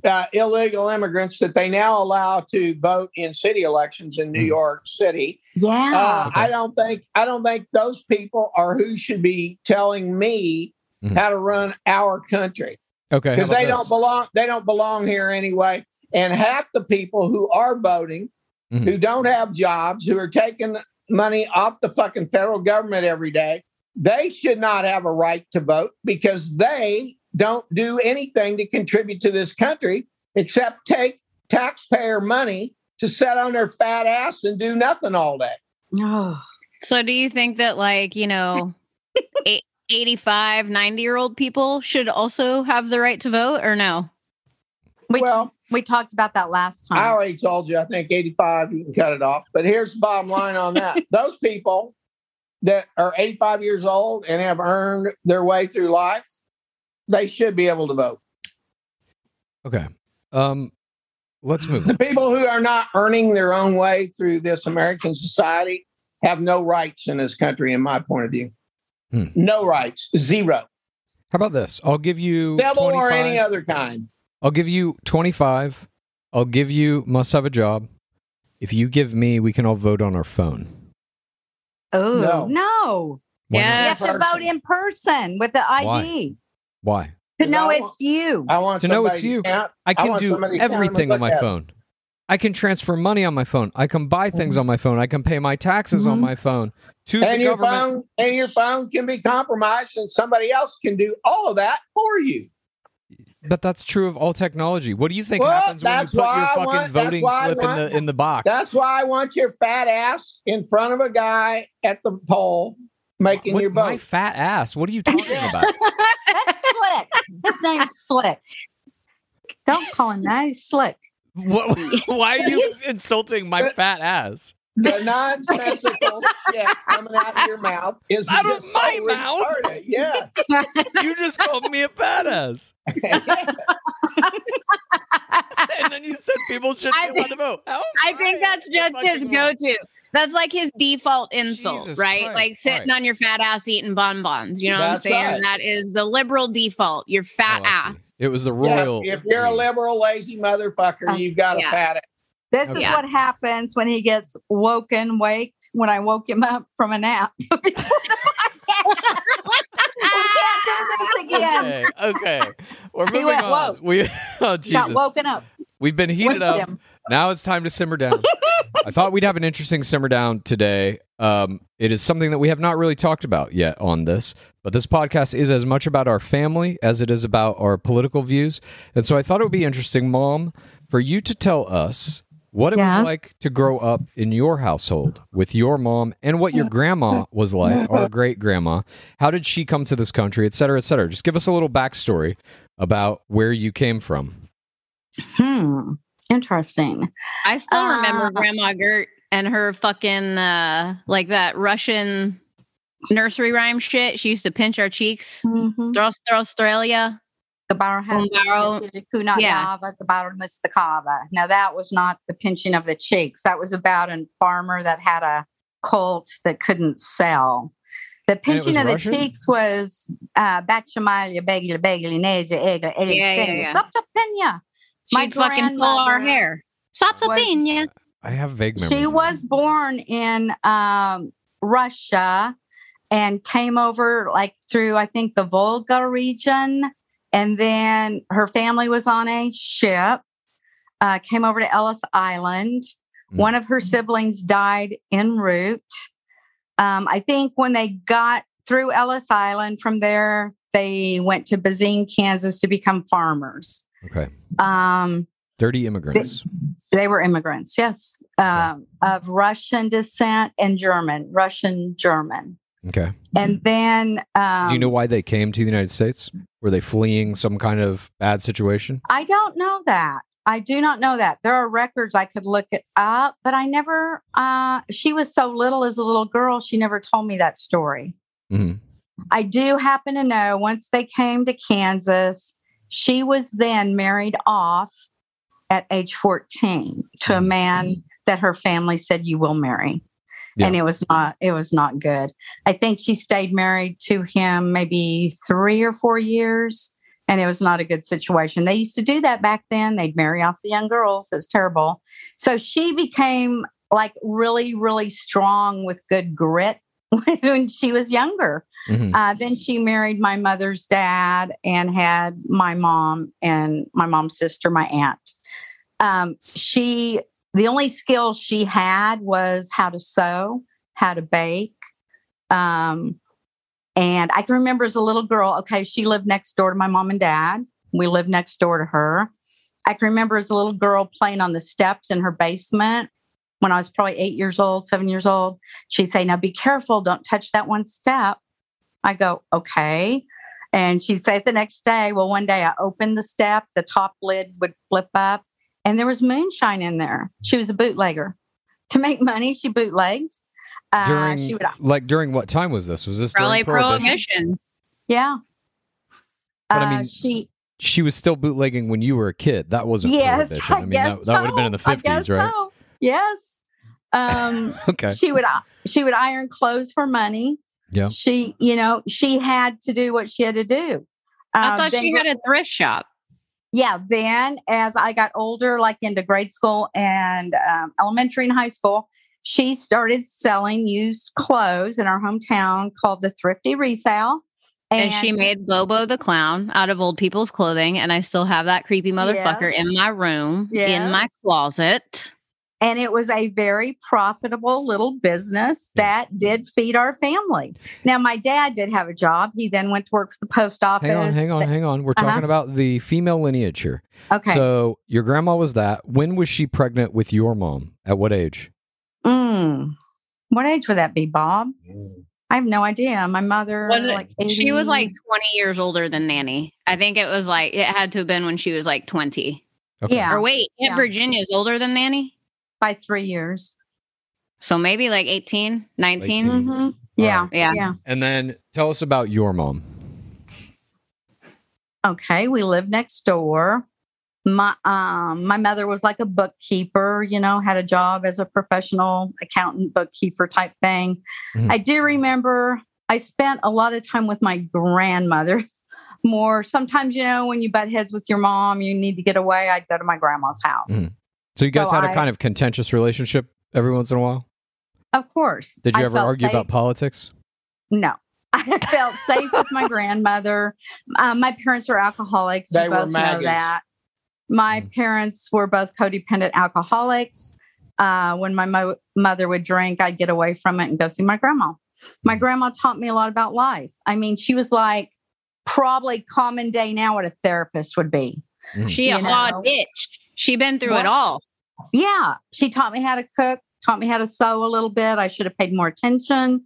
uh, illegal immigrants that they now allow to vote in city elections in New Hmm. York City. Yeah. Uh, Okay. I don't think I don't think those people are who should be telling me Mhm. how to run our country Okay, because they this? don't belong. They don't belong here anyway. And half the people who are voting, Mhm. who don't have jobs, who are taking money off the fucking federal government every day, they should not have a right to vote because they don't do anything to contribute to this country except take taxpayer money to sit on their fat ass and do nothing all day. Oh. So do you think that like, you know, *laughs* eight, 85, 90 year old people should also have the right to vote or no? We, well, we talked about that last time. I already told you, I think 85, you can cut it off. But here's the bottom line on that. *laughs* Those people that are 85 years old and have earned their way through life, they should be able to vote. Okay. Um, let's move The on. people who are not earning their own way through this American society have no rights in this country, in my point of view. Hmm. No rights, zero. How about this? I'll give you Devil or any other kind. I'll give you 25 I'll give you must have a job. If you give me, we can all vote on our phone. Oh No. no! Why not? You Yeah. have to vote in person with the ID Why? Why? to know I it's you. I want To know it's somebody you. count- I can want do somebody to count 'em and everything on my at 'em. phone. I can transfer money on my phone. I can buy things on my phone. I can pay my taxes on Mhm. my phone to the And your government. phone and your phone can be compromised, and somebody else can do all of that for you. But that's true of all technology. What do you think Well, happens when you put your I fucking want- voting why I slip in the in the box? That's why I want your fat ass in front of a guy at the poll making What- your vote. my fat ass. What are you talking *laughs* about? That's slick. His name's Slick. Don't call him that. He's Slick. What, *laughs* why are you *laughs* insulting my uh, fat ass? *laughs* the nonsensical shit coming out of your mouth is Out of my so mouth? retarded. Yes. *laughs* You just called me a fat ass. *laughs* and then you said people shouldn't I be allowed to vote. How I think that's just his go wrong? to. That's like his default insult, Jesus right? Christ. Like sitting All right. on your fat ass eating bonbons. You know That's what I'm saying? right. That is the liberal default. Your fat Oh, ass. It was the Yeah, if you're a liberal, lazy motherfucker, oh, you've got a fat ass. This is what happens when he gets woken, waked, when I woke him up from a nap. *laughs* Before we can't do this again. Okay, okay. We're moving went, on. Woke. We *laughs* oh, got woken up. We've been heated up. him. Now it's time to simmer down. I thought we'd have an interesting simmer down today. Um, it is something that we have not really talked about yet on this, but this podcast is as much about our family as it is about our political views. And so I thought it would be interesting, Mom, for you to tell us what it Yes. was like to grow up in your household with your mom and what your grandma was like, *laughs* or great grandma. How did she come to this country, et cetera, et cetera? Just give us a little backstory about where you came from. Hmm. Interesting. I still remember Uh, Grandma Gert and her fucking uh like that Russian nursery rhyme shit. She used to pinch our cheeks. Mhm. Throw Australia. The bar had Umbaro. Kunat Yeah. Nava, the bar Mustakava. Now that was not the pinching of the cheeks. That was about a farmer that had a colt that couldn't sell. The pinching of the Russian? cheeks was uh Bachamalia, Begli, Begli, Neja, Ega, Ega, Yeah, yeah, yeah. Saptapenya. My She'd fucking pull our grandmother hair. Sapsapina. I have vague memories. She was born in um, Russia and came over like through, I think, the Volga region. And then her family was on a ship, uh, came over to Ellis Island. Mm. One of her siblings died en route. Um, I think when they got through Ellis Island from there, they went to Bazine, Kansas to become farmers. Okay. Um, Dirty immigrants. they were immigrants, yes, um, of Russian descent and German, Russian German. Okay. And then um, Do you know why they came to the United States? Were they fleeing some kind of bad situation? I don't know that. I do not know that. There are records I could look it up, but I never. Uh, she was so little as a little girl; she never told me that story. Mm-hmm. I do happen to know once they came to Kansas, she was then married off at age 14 to a man that her family said you will marry. And it was not it was not good. I think she stayed married to him maybe 3 or 4 years and it was not a good situation. They used to do that back then. They'd marry off the young girls. It was terrible. So she became like really really strong with good grit *laughs* when she was younger. hmm Uh, then she married my mother's dad and had my mom and my mom's sister, my aunt. Um, she, the only skill she had was how to sew, how to bake. Um, and I can remember as a little girl, okay, she lived next door to my mom and dad. We lived next door to her. I can remember as a little girl playing on the steps in her basement when I was probably eight years old, seven years old. She'd say, Now be careful, don't touch that one step. I go, Okay. And she'd say the next day, Well, one day I opened the step, the top lid would flip up, and there was moonshine in there. She was a bootlegger. To make money, she bootlegged. Uh, During she would, like during what time was this? Was this Probably prohibition? prohibition. yeah. But I Uh, mean, she, She was still bootlegging when you were a kid. That wasn't yes, prohibition. I, I mean, guess that, that would have been in the so. I fifties, guess right? so. Yes. Um, *laughs* Okay. she would she would iron clothes for money. Yeah. She, you know, she had to do what she had to do. I Um, thought she had a thrift shop. Yeah, then as I got older, like into grade school and um, elementary and high school, she started selling used clothes in our hometown called the Thrifty Resale. And, she made Bobo the clown out of old people's clothing, and I still have that creepy motherfucker Yes. in my room, in my closet. And it was a very profitable little business that did feed our family. Now, my dad did have a job. He then went to work for the post office. Hang on, hang on, hang on. We're Uh-huh. talking about the female lineage here. Okay. So your grandma was that. When was she pregnant with your mom? At what age? Mm. What age would that be, Bob? I have no idea. My mother Was it? like 80, She was like 20 years older than Nanny. I think it was like, it had to have been when she was like 20. Okay. Yeah. Or wait, Aunt Yeah. Virginia's older than Nanny? By three years. So maybe like 18, 19. Late teens. Mhm. Yeah. All Yeah. Yeah. And then tell us about your mom. Okay. We lived next door. My um my mother was like a bookkeeper, you know, had a job as a professional accountant, bookkeeper type thing. Mhm. I do remember I spent a lot of time with my grandmother. *laughs* More sometimes, you know, when you butt heads with your mom, you need to get away. I'd go to my grandma's house. Mhm. So you guys So had a I- kind of contentious relationship every once in a while. Of course. Did you I ever argue safe. about politics? No. *laughs* I felt safe with my grandmother. Um, my parents were alcoholics. They you were both know that. My Mm. parents were both codependent alcoholics. Uh, when my mo- mother would drink, I'd get away from it and go see my grandma. My Mm. grandma taught me a lot about life. I mean, she was like probably common day now what a therapist would be. She a You hard know. bitch. She been through What? it all. Yeah, she taught me how to cook, taught me how to sew a little bit. I should have paid more attention.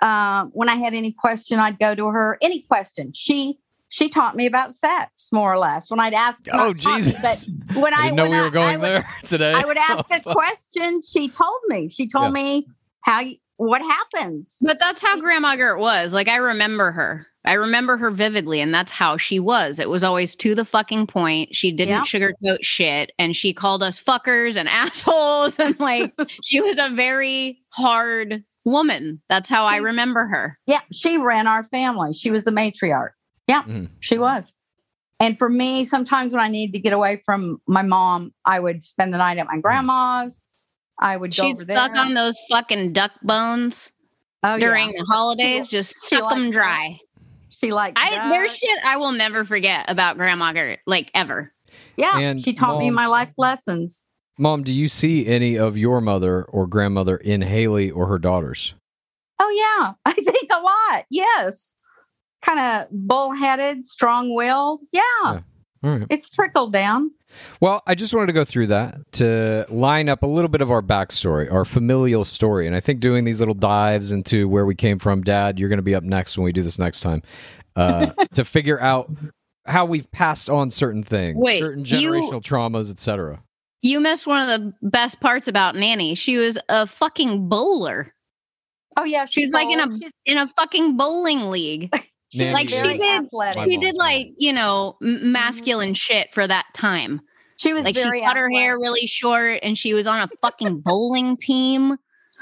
Um, when I had any question, I'd go to her. Any question, she she taught me about sex more or less. When I'd ask, Oh not taught me, Jesus! but when I, I didn't know when we I- were going I would, there *laughs* today. I would ask Oh, *laughs* a fuck. question. She told me. She told Yeah. me how you, what happens. But that's how Grandma Gert was. Like I remember her. I remember her vividly, and that's how she was. It was always to the fucking point. She didn't Yeah. sugarcoat shit, and she called us fuckers and *laughs* assholes, and like *laughs* she was a very hard woman. That's how I remember her. Yeah, she ran our family. She was the matriarch. Yeah, Mhm. she was. And for me, sometimes when I needed to get away from my mom, I would spend the night at my grandma's. I would go She'd over there. suck on those fucking duck bones oh, yeah. during the holidays. just she suck them liked dry. She liked I there's shit I will never forget about Grandma Gert, like ever. Yeah, And she taught me my life lessons. Mom, do you see any of your mother or grandmother in Haley or her daughters? Oh yeah, *laughs* I think a lot. Yes, kind of bullheaded, strong-willed. Yeah, Yeah. All right. it's trickled down. Well, I just wanted to go through that to line up a little bit of our backstory, our familial story. And I think doing these little dives into where we came from, Dad, you're going to be up next when we do this next time, uh, *laughs* to figure out how we've passed on certain things, Wait, certain you- generational traumas, etc. You missed one of the best parts about Nanny. She was a fucking bowler. Oh yeah, she She's like in a. She's- in a fucking bowling league. *laughs* she Nanny Like, she did- athletic. She did like you know m- mm-hmm. masculine shit for that time. She was Like she very cut her hair really short, and she was on a fucking *laughs* bowling team.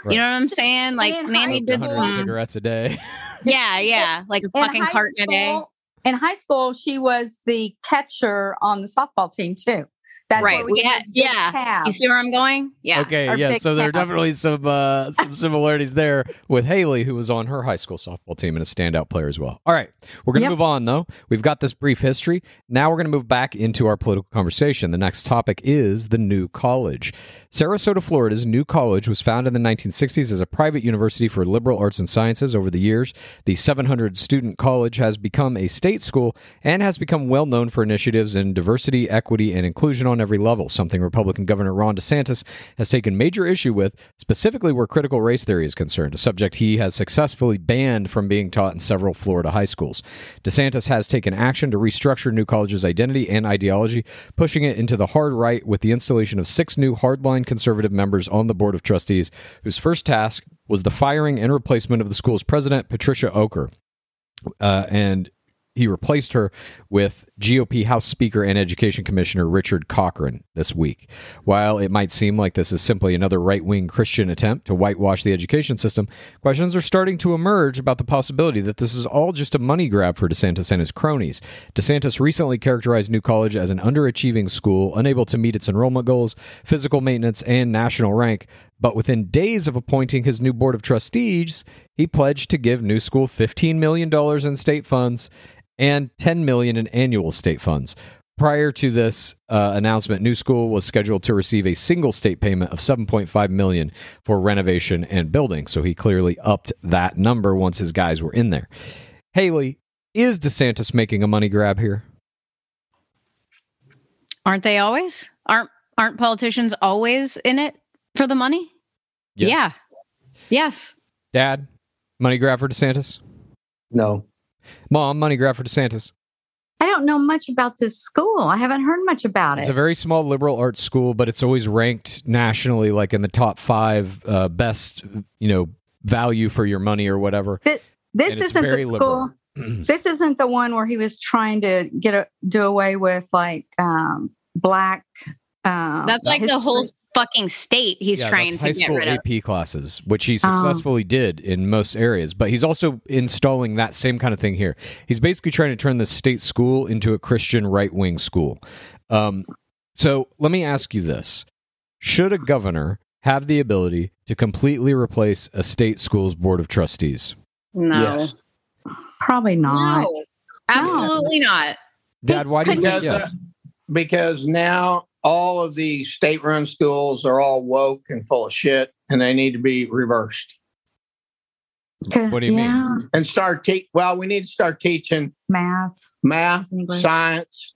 Right. You know what I'm saying? Like in Nanny did 100 some, cigarettes a day. yeah, *laughs* yeah, like a fucking high carton a day. In high school, she was the catcher on the softball team too. That's Right, where we, we get had- yeah. calves. You see where I'm going? Yeah. Okay, Our yeah. So there are definitely some uh, some similarities there with Haley, who was on her high school softball team and a standout player as well. All right, we're gonna Yep. move on though. We've got this brief history. Now we're gonna move back into our political conversation. The next topic is the new college. Sarasota, Florida's new college was founded in the 1960s as a private university for liberal arts and sciences. Over the years, the 700 student college has become a state school and has become well known for initiatives in diversity, equity, and inclusion on every level. Something Republican Governor Ron DeSantis has taken major issue with, specifically where critical race theory is concerned, a subject he has successfully banned from being taught in several Florida high schools. DeSantis has taken action to restructure New College's identity and ideology, pushing it into the hard right with the installation of six new hardline conservative members on the Board of Trustees, whose first task was the firing and replacement of the school's president, Patricia Okker. Uh, and he replaced her with GOP House Speaker and Education Commissioner Richard Corcoran this week. While it might seem like this is simply another right wing Christian attempt to whitewash the education system, questions are starting to emerge about the possibility that this is all just a money grab for DeSantis and his cronies. DeSantis recently characterized New College as an underachieving school, unable to meet its enrollment goals, physical maintenance, and national rank. But within days of appointing his new board of trustees, he pledged to give New School $15 million in state funds and 10 million in annual state funds. Prior to this uh, announcement, New School was scheduled to receive a single state payment of 7.5 million for renovation and building. So he clearly upped that number once his guys were in there. Haley, is DeSantis making a money grab here? Aren't they always? Aren't aren't politicians always in it for the money? Yeah. Yeah. Yes. Dad, money grab for DeSantis? No. Mom, money grab for DeSantis? I don't know much about this school. I haven't heard much about it. It's a very small liberal arts school, but it's always ranked nationally, like in the top five uh, best, you know, value for your money or whatever. this it's isn't the school. *clears throat* this isn't the one where he was trying to get a, do away with like um, black. Um, That's like the whole fucking state he's Yeah, trying that's to high get school rid of. AP classes, which he Oh. successfully did in most areas. But he's also installing that same kind of thing here. He's basically trying to turn the state school into a Christian right wing school. Um, so let me ask you this: Should a governor have the ability to completely replace a state school's board of trustees? No. Yes. Probably not. No. Absolutely not. Dad, why do you think Because, yes? uh, because now all of these state run schools are all woke and full of shit and they need to be reversed What do you mean? and start te- well we need to start teaching Math. math English. science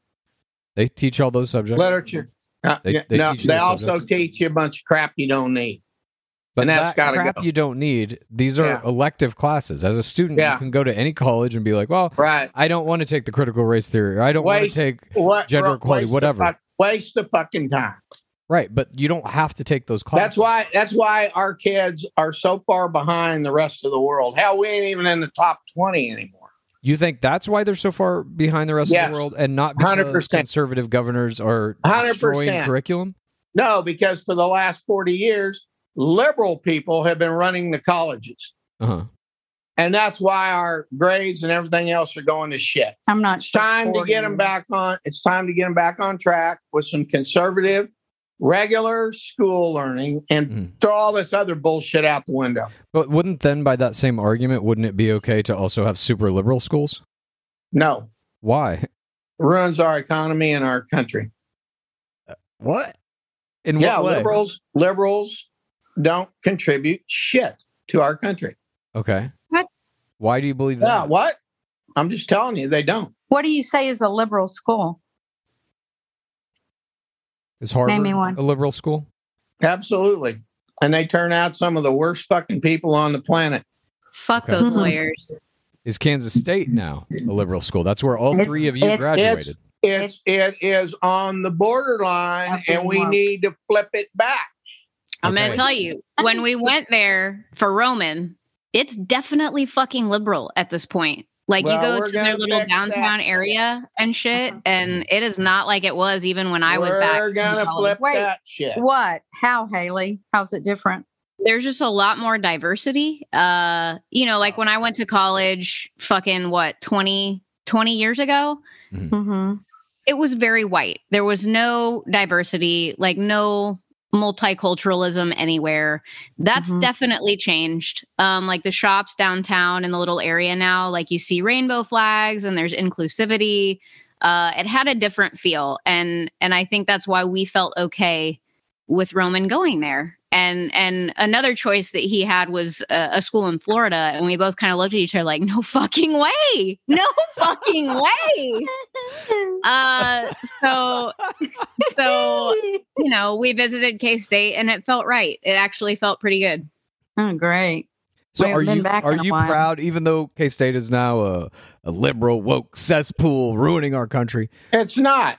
They teach all those subjects. literature Uh, They- they no, teach they also subjects. teach you a bunch of crap you don't need But And that's that gotta crap go. you don't need. These are Yeah. elective classes. As a student, you Yeah. can go to any college and be like, "Well, right I don't want to take the critical race theory. I don't want to take what Gender equality, whatever. Waste the fucking time right." But you don't have to take those classes. That's why. That's why our kids are so far behind the rest of the world. Hell, we ain't even in the top twenty anymore. you think that's why they're so far behind the rest of the world, and not because 100%. conservative governors are 100%. destroying curriculum. No, because for the last forty years, liberal people have been running the colleges, Uh huh. And that's why our grades and everything else are going to shit. I'm not. It's time to get them supporting back on. It's time to get them back on track with some conservative, regular school learning, and Mhm. throw all this other bullshit out the window. But wouldn't then, by that same argument, wouldn't it be okay to also have super liberal schools? No, Why? ruins our economy and our country. What? In yeah, what way? liberals liberals don't contribute shit to our country. Okay. What? Why do you believe Yeah, that? what? I'm just telling you, they don't. What do you say is a liberal school? Is Harvard Name me one. a liberal school? Absolutely. And they turn out some of the worst fucking people on the planet. Fuck Okay. those lawyers. *laughs* Is Kansas State now a liberal school? That's where all It's- three of you it's- graduated. It's it is on the borderline, and we being woke. need to flip it back. I'm Okay. going to tell you, when we went there for Roman, it's definitely fucking liberal at this point. Like Well, you go to their little fix that. downtown area and shit, Uh-huh. and it is not like it was even when I was We're back. in gonna flip Wait, that shit. What? How, Haley? How's it different? There's just a lot more diversity. Uh, you know, like when I went to college, fucking what 20, 20 years ago, Mm-hmm. it was very white. There was no diversity, like no multiculturalism anywhere. That's Mhm. definitely changed. Um, like the shops downtown in the little area now, like you see rainbow flags and there's inclusivity. Uh, it had a different feel, and and I think that's why we felt okay with Roman going there. And and another choice that he had was a, a school in Florida, and we both kind of looked at each other like, no fucking way, no fucking way. *laughs* Uh, so so you know, we visited K State, and it felt right. It actually felt pretty good. oh, great. So We are been you back are you while. proud, even though K State is now a, a liberal woke cesspool ruining our country? It's not.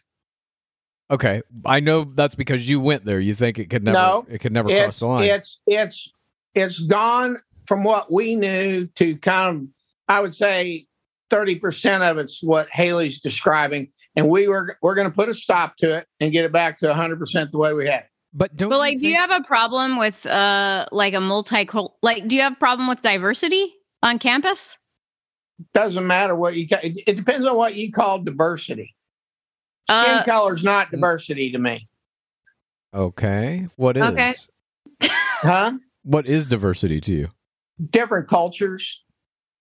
Okay, I know that's because you went there. You think it could never No, it could never cross It's the line. it's it's it's gone from what we knew to kind of I would say thirty percent of it's what Haley's describing, and we were we're going to put a stop to it and get it back to hundred percent the way we had. it. But don't But you like, do you have a problem with uh like a multi like do you have a problem with diversity on campus? Doesn't matter what you. ca- It it depends on what you call diversity. Skin Uh, color's not diversity to me, Okay. What is? Okay. huh? What is diversity to you? Different cultures.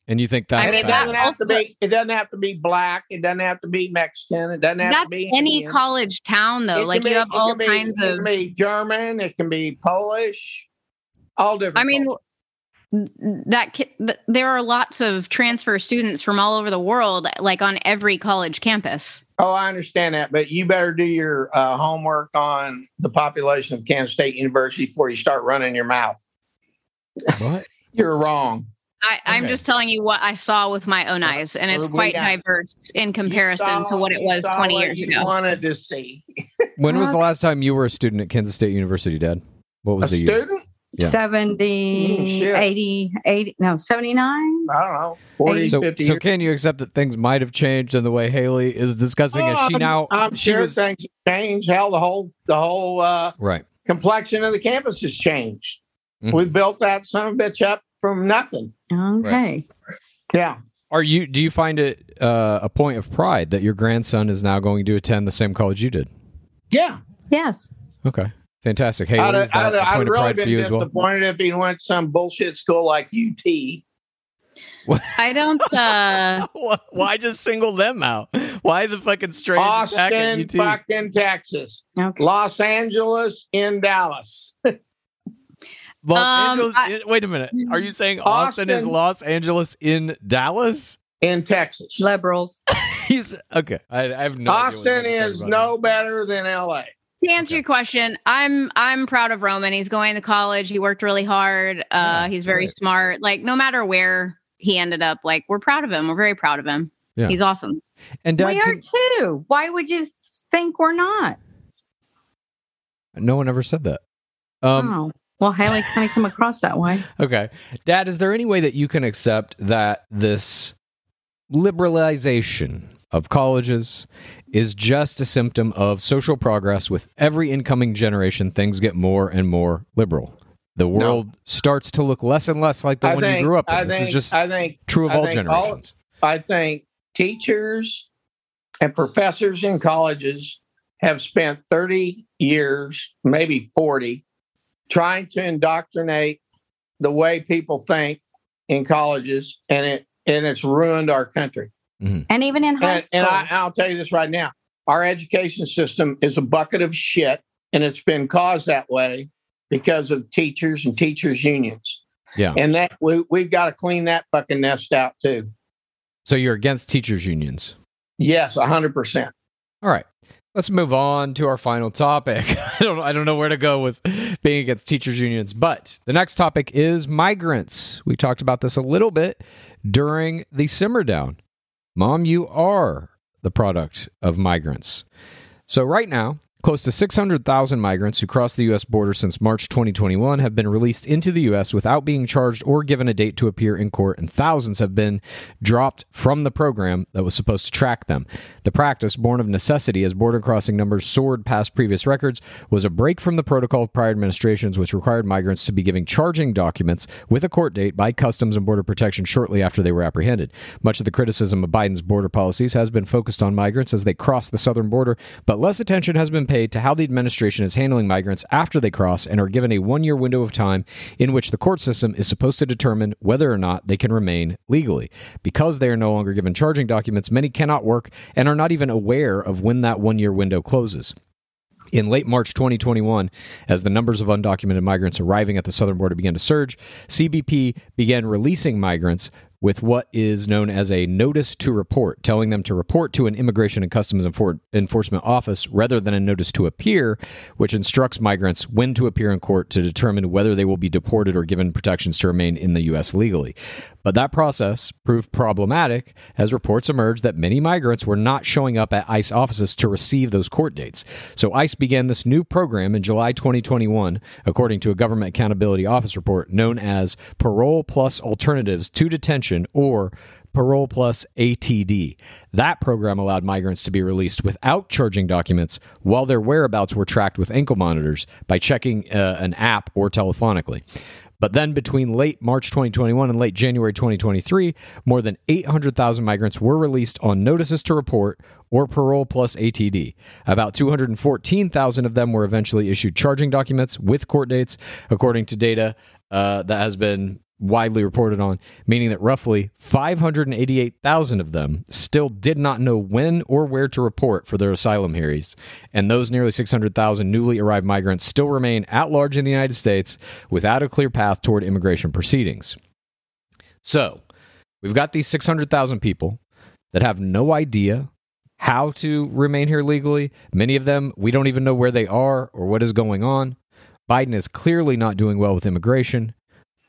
And you think that's I mean, it bad? doesn't have to be. It doesn't have to be black. It doesn't have to be Mexican. It doesn't have That's to be any Indian. college town though. It Like can you be- have it can all be- of. It can be German. It can be Polish. All different. I mean, cultures. that th- there are lots of transfer students from all over the world, like on every college campus. Oh, I understand that, but you better do your uh, homework on the population of Kansas State University before you start running your mouth. what? *laughs* You're wrong. I, I'm Okay. just telling you what I saw with my own eyes, and it's quite got- diverse in comparison You to what it was 20 what years you ago. Wanted to see When was the *laughs* last time you were a student at Kansas State University, Dad? What a was the year? Student. Yeah. 70, Mm, 80, 80, no, 79? I don't know, 40, So, 50 so years. can you accept that things might have changed in the way Haley is discussing Oh, as she now? I'm she sure was- things have changed. Hell, the whole the whole uh, right. complexion of the campus has changed. Mhm. We built that son of a bitch up from nothing. Okay. Yeah. Are you? Do you find it uh, a point of pride that your grandson is now going to attend the same college you did? Yeah. Yes. Okay, fantastic. Haley, I'd, is that I'd, a I'd point of really pride for been you as well? disappointed if he went to some bullshit school like UT. I don't. uh *laughs* Why just single them out? Why the fucking strange attack at Austin, UT? fucking Texas. Okay. Los Angeles in Dallas. *laughs* Los Um, Angeles. I- in- wait a minute. Are you saying Austin, is Los Angeles in Dallas? in Texas. Liberals. *laughs* He's okay. I, I have no. Austin you're is talking about no better than LA. To answer your question, I'm I'm proud of Roman. He's going to college. He worked really hard. Uh, Yeah, he's very great. smart. Like no matter where he ended up, like we're proud of him. We're very proud of him. Yeah. He's awesome. And Dad, we are can- too. Why would you think we're not? no one ever said that. Um, oh. Well, Haley kind of come across that way. *laughs* Okay. Dad, is there any way that you can accept that this liberalization of colleges is just a symptom of social progress with every incoming generation things get more and more liberal? The world starts to look less and less like the I one think, you grew up in. I this think, is just I think true of I all think all- generations. I think teachers and professors in colleges have spent 30 years, maybe 40, trying to indoctrinate the way people think in colleges, and it and it's ruined our country. Mm-hmm. And even in high And, schools. and I, I'll tell you this right now: our education system is a bucket of shit, and it's been caused that way because of teachers and teachers unions. Yeah. and that we we've got to clean that fucking nest out too. So you're against teachers' unions. Yes, hundred percent. All right. Let's move on to our final topic. *laughs* I don't I don't know where to go with being against teachers unions, but the next topic is migrants. We talked about this a little bit during the simmer down. Mom, you are the product of migrants. So right now, close to 600,000 migrants who crossed the US border since March 2021 have been released into the US without being charged or given a date to appear in court and thousands have been dropped from the program that was supposed to track them. The practice, born of necessity as border crossing numbers soared past previous records, was a break from the protocol of prior administrations, which required migrants to be giving charging documents with a court date by Customs and Border Protection shortly after they were apprehended. Much of the criticism of Biden's border policies has been focused on migrants as they cross the southern border, but less attention has been to how the administration is handling migrants after they cross and are given a one year window of time in which the court system is supposed to determine whether or not they can remain legally. Because they are no longer given charging documents, many cannot work and are not even aware of when that one year window closes. In late March 2021, as the numbers of undocumented migrants arriving at the southern border began to surge, CBP began releasing migrants with what is known as a notice to report, telling them to report to an Immigration and Customs Enfor- Enforcement office rather than a notice to appear, which instructs migrants when to appear in court to determine whether they will be deported or given protections to remain in the U.S. legally. But that process proved problematic as reports emerged that many migrants were not showing up at ICE offices to receive those court dates. So ICE began this new program in July 2021, according to a Government Accountability Office report known as Parole Plus Alternatives to Detention or Parole Plus ATD. That program allowed migrants to be released without charging documents while their whereabouts were tracked with ankle monitors by checking uh, an app or telephonically. But then between late March 2021 and late January 2023, more than 800,000 migrants were released on notices to report or parole plus ATD. About 214,000 of them were eventually issued charging documents with court dates, according to data uh, that has been widely reported on, meaning that roughly 588,000 of them still did not know when or where to report for their asylum hearings. And those nearly 600,000 newly arrived migrants still remain at large in the United States without a clear path toward immigration proceedings. So, we've got these 600,000 people that have no idea how to remain here legally. Many of them, we don't even know where they are or what is going on. Biden is clearly not doing well with immigration.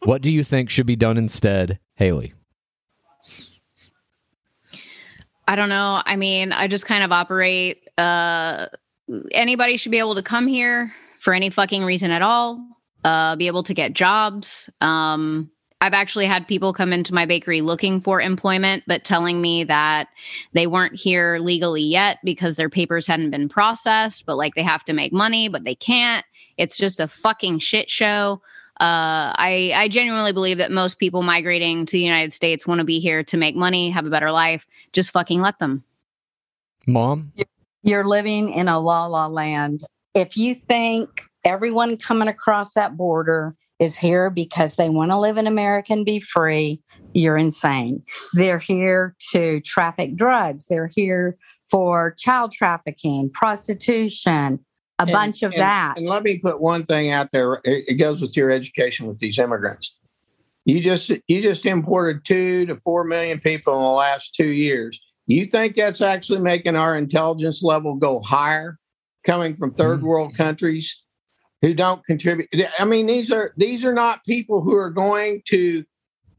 What do you think should be done instead, Haley? I don't know. I mean, I just kind of operate. Uh, anybody should be able to come here for any fucking reason at all. Uh, be able to get jobs. Um, I've actually had people come into my bakery looking for employment, but telling me that they weren't here legally yet because their papers hadn't been processed, but like they have to make money, but they can't. It's just a fucking shit show. Uh, I, I genuinely believe that most people migrating to the United States want to be here to make money, have a better life. Just fucking let them. Mom? You're living in a la la land. If you think everyone coming across that border is here because they want to live in America and be free, you're insane. They're here to traffic drugs. They're here for child trafficking, prostitution, a And- bunch of and- that. And let me put one thing out there. It, it goes with your education with these immigrants. You just you just imported two to four million people in the last two years. You think that's actually making our intelligence level go higher, coming from 3rd Mhm. world countries who don't contribute? I mean, these are these are not people who are going to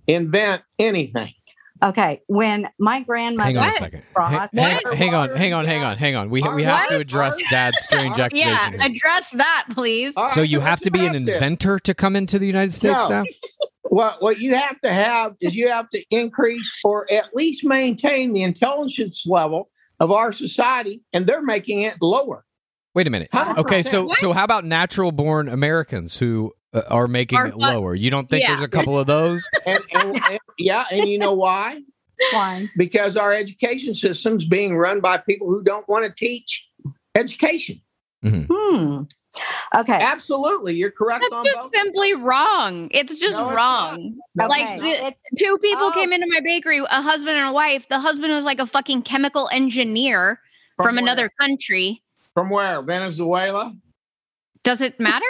invent anything. Okay, when my grandmother Hang on a second. Cross- Hang, What? hang on, hang on, hang on, hang on. We, we have to address Dad's strange *laughs* Yeah, accusation. Yeah, here. address that, please. All So you let's have to be an address inventor to come into the United States No. now? *laughs* What what you have to have is you have to increase or at least maintain the intelligence level of our society, and they're making it lower. Wait a minute. 100%. Okay, so What? so how about natural born Americans who uh, are making Are it lower? You don't think Yeah. there's a couple of those? *laughs* And, and, and- yeah, and you know why? Why? Because our education system's being run by people who don't want to teach education. Hmm. Okay. Absolutely, you're correct That's on just both. simply wrong. It's just No, it's wrong. not. Like the- it's Two people Oh. came into my bakery, a husband and a wife. The husband was like a fucking chemical engineer from, where? another country. From where? Venezuela? Does it matter?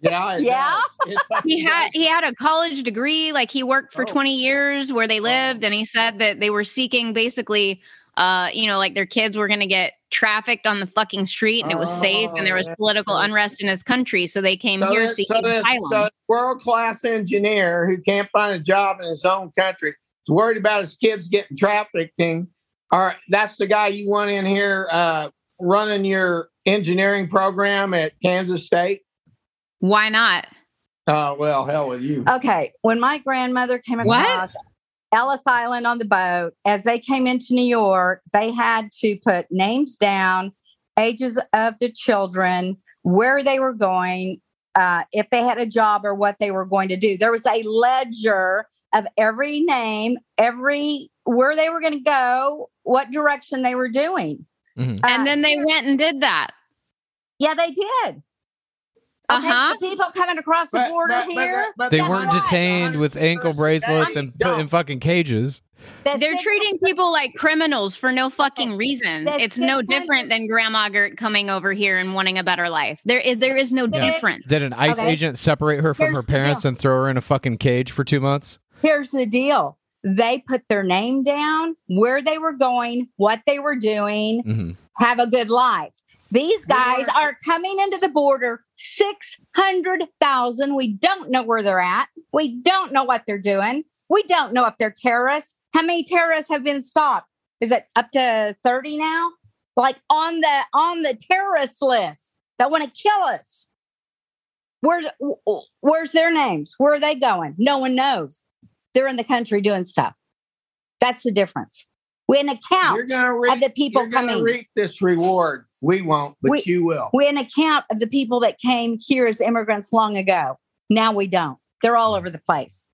Yeah. Yeah? does. It *laughs* fucking he had he had a college degree like he worked for Oh. 20 years where they lived and he said that they were seeking basically uh you know like their kids were going to get trafficked on the fucking street and it was safe and there was Oh, political unrest in his country so they came So here this, seeking so this asylum so world class engineer who can't find a job in his own country is worried about his kids getting trafficking. All right, that's the guy you want in here uh, running your engineering program at Kansas State. Why not Oh well, hell with you. okay. When my grandmother came What? across Ellis Island on the boat, as they came into New York, they had to put names down, ages of the children, where they were going, uh, if they had a job or what they were going to do. There was a ledger of every name, every where they were going to go, what direction they were doing. Mhm. Uh, and then they went and did that yeah, they did. Okay, Uh-huh. the people coming across the But- border but- but- here. but- They weren't right. detained with ankle bracelets and put in fucking cages. the they're treating people like criminals for no fucking reason The it's no different than grandma gert coming over here and wanting a better life there is there is no Yeah. difference Did an ICE Okay. agent separate her from Here's her parents and throw her in a fucking cage for two months? Here's the deal. They put their name down, where they were going, what they were doing, hmm have a good life. These guys are- are coming into the border 600,000. We don't know where they're at. We don't know what they're doing. We don't know if they're terrorists. How many terrorists have been stopped? Is it up to 30 now? Like on the on the terrorist list that want to kill us. Where's where's their names? Where are they going? No one knows. They're in the country doing stuff. That's the difference. We an account reap, of the people you're coming. reap this reward. We won't, but We- you will. we an account of the people that came here as immigrants long ago. Now we don't. They're all over the place.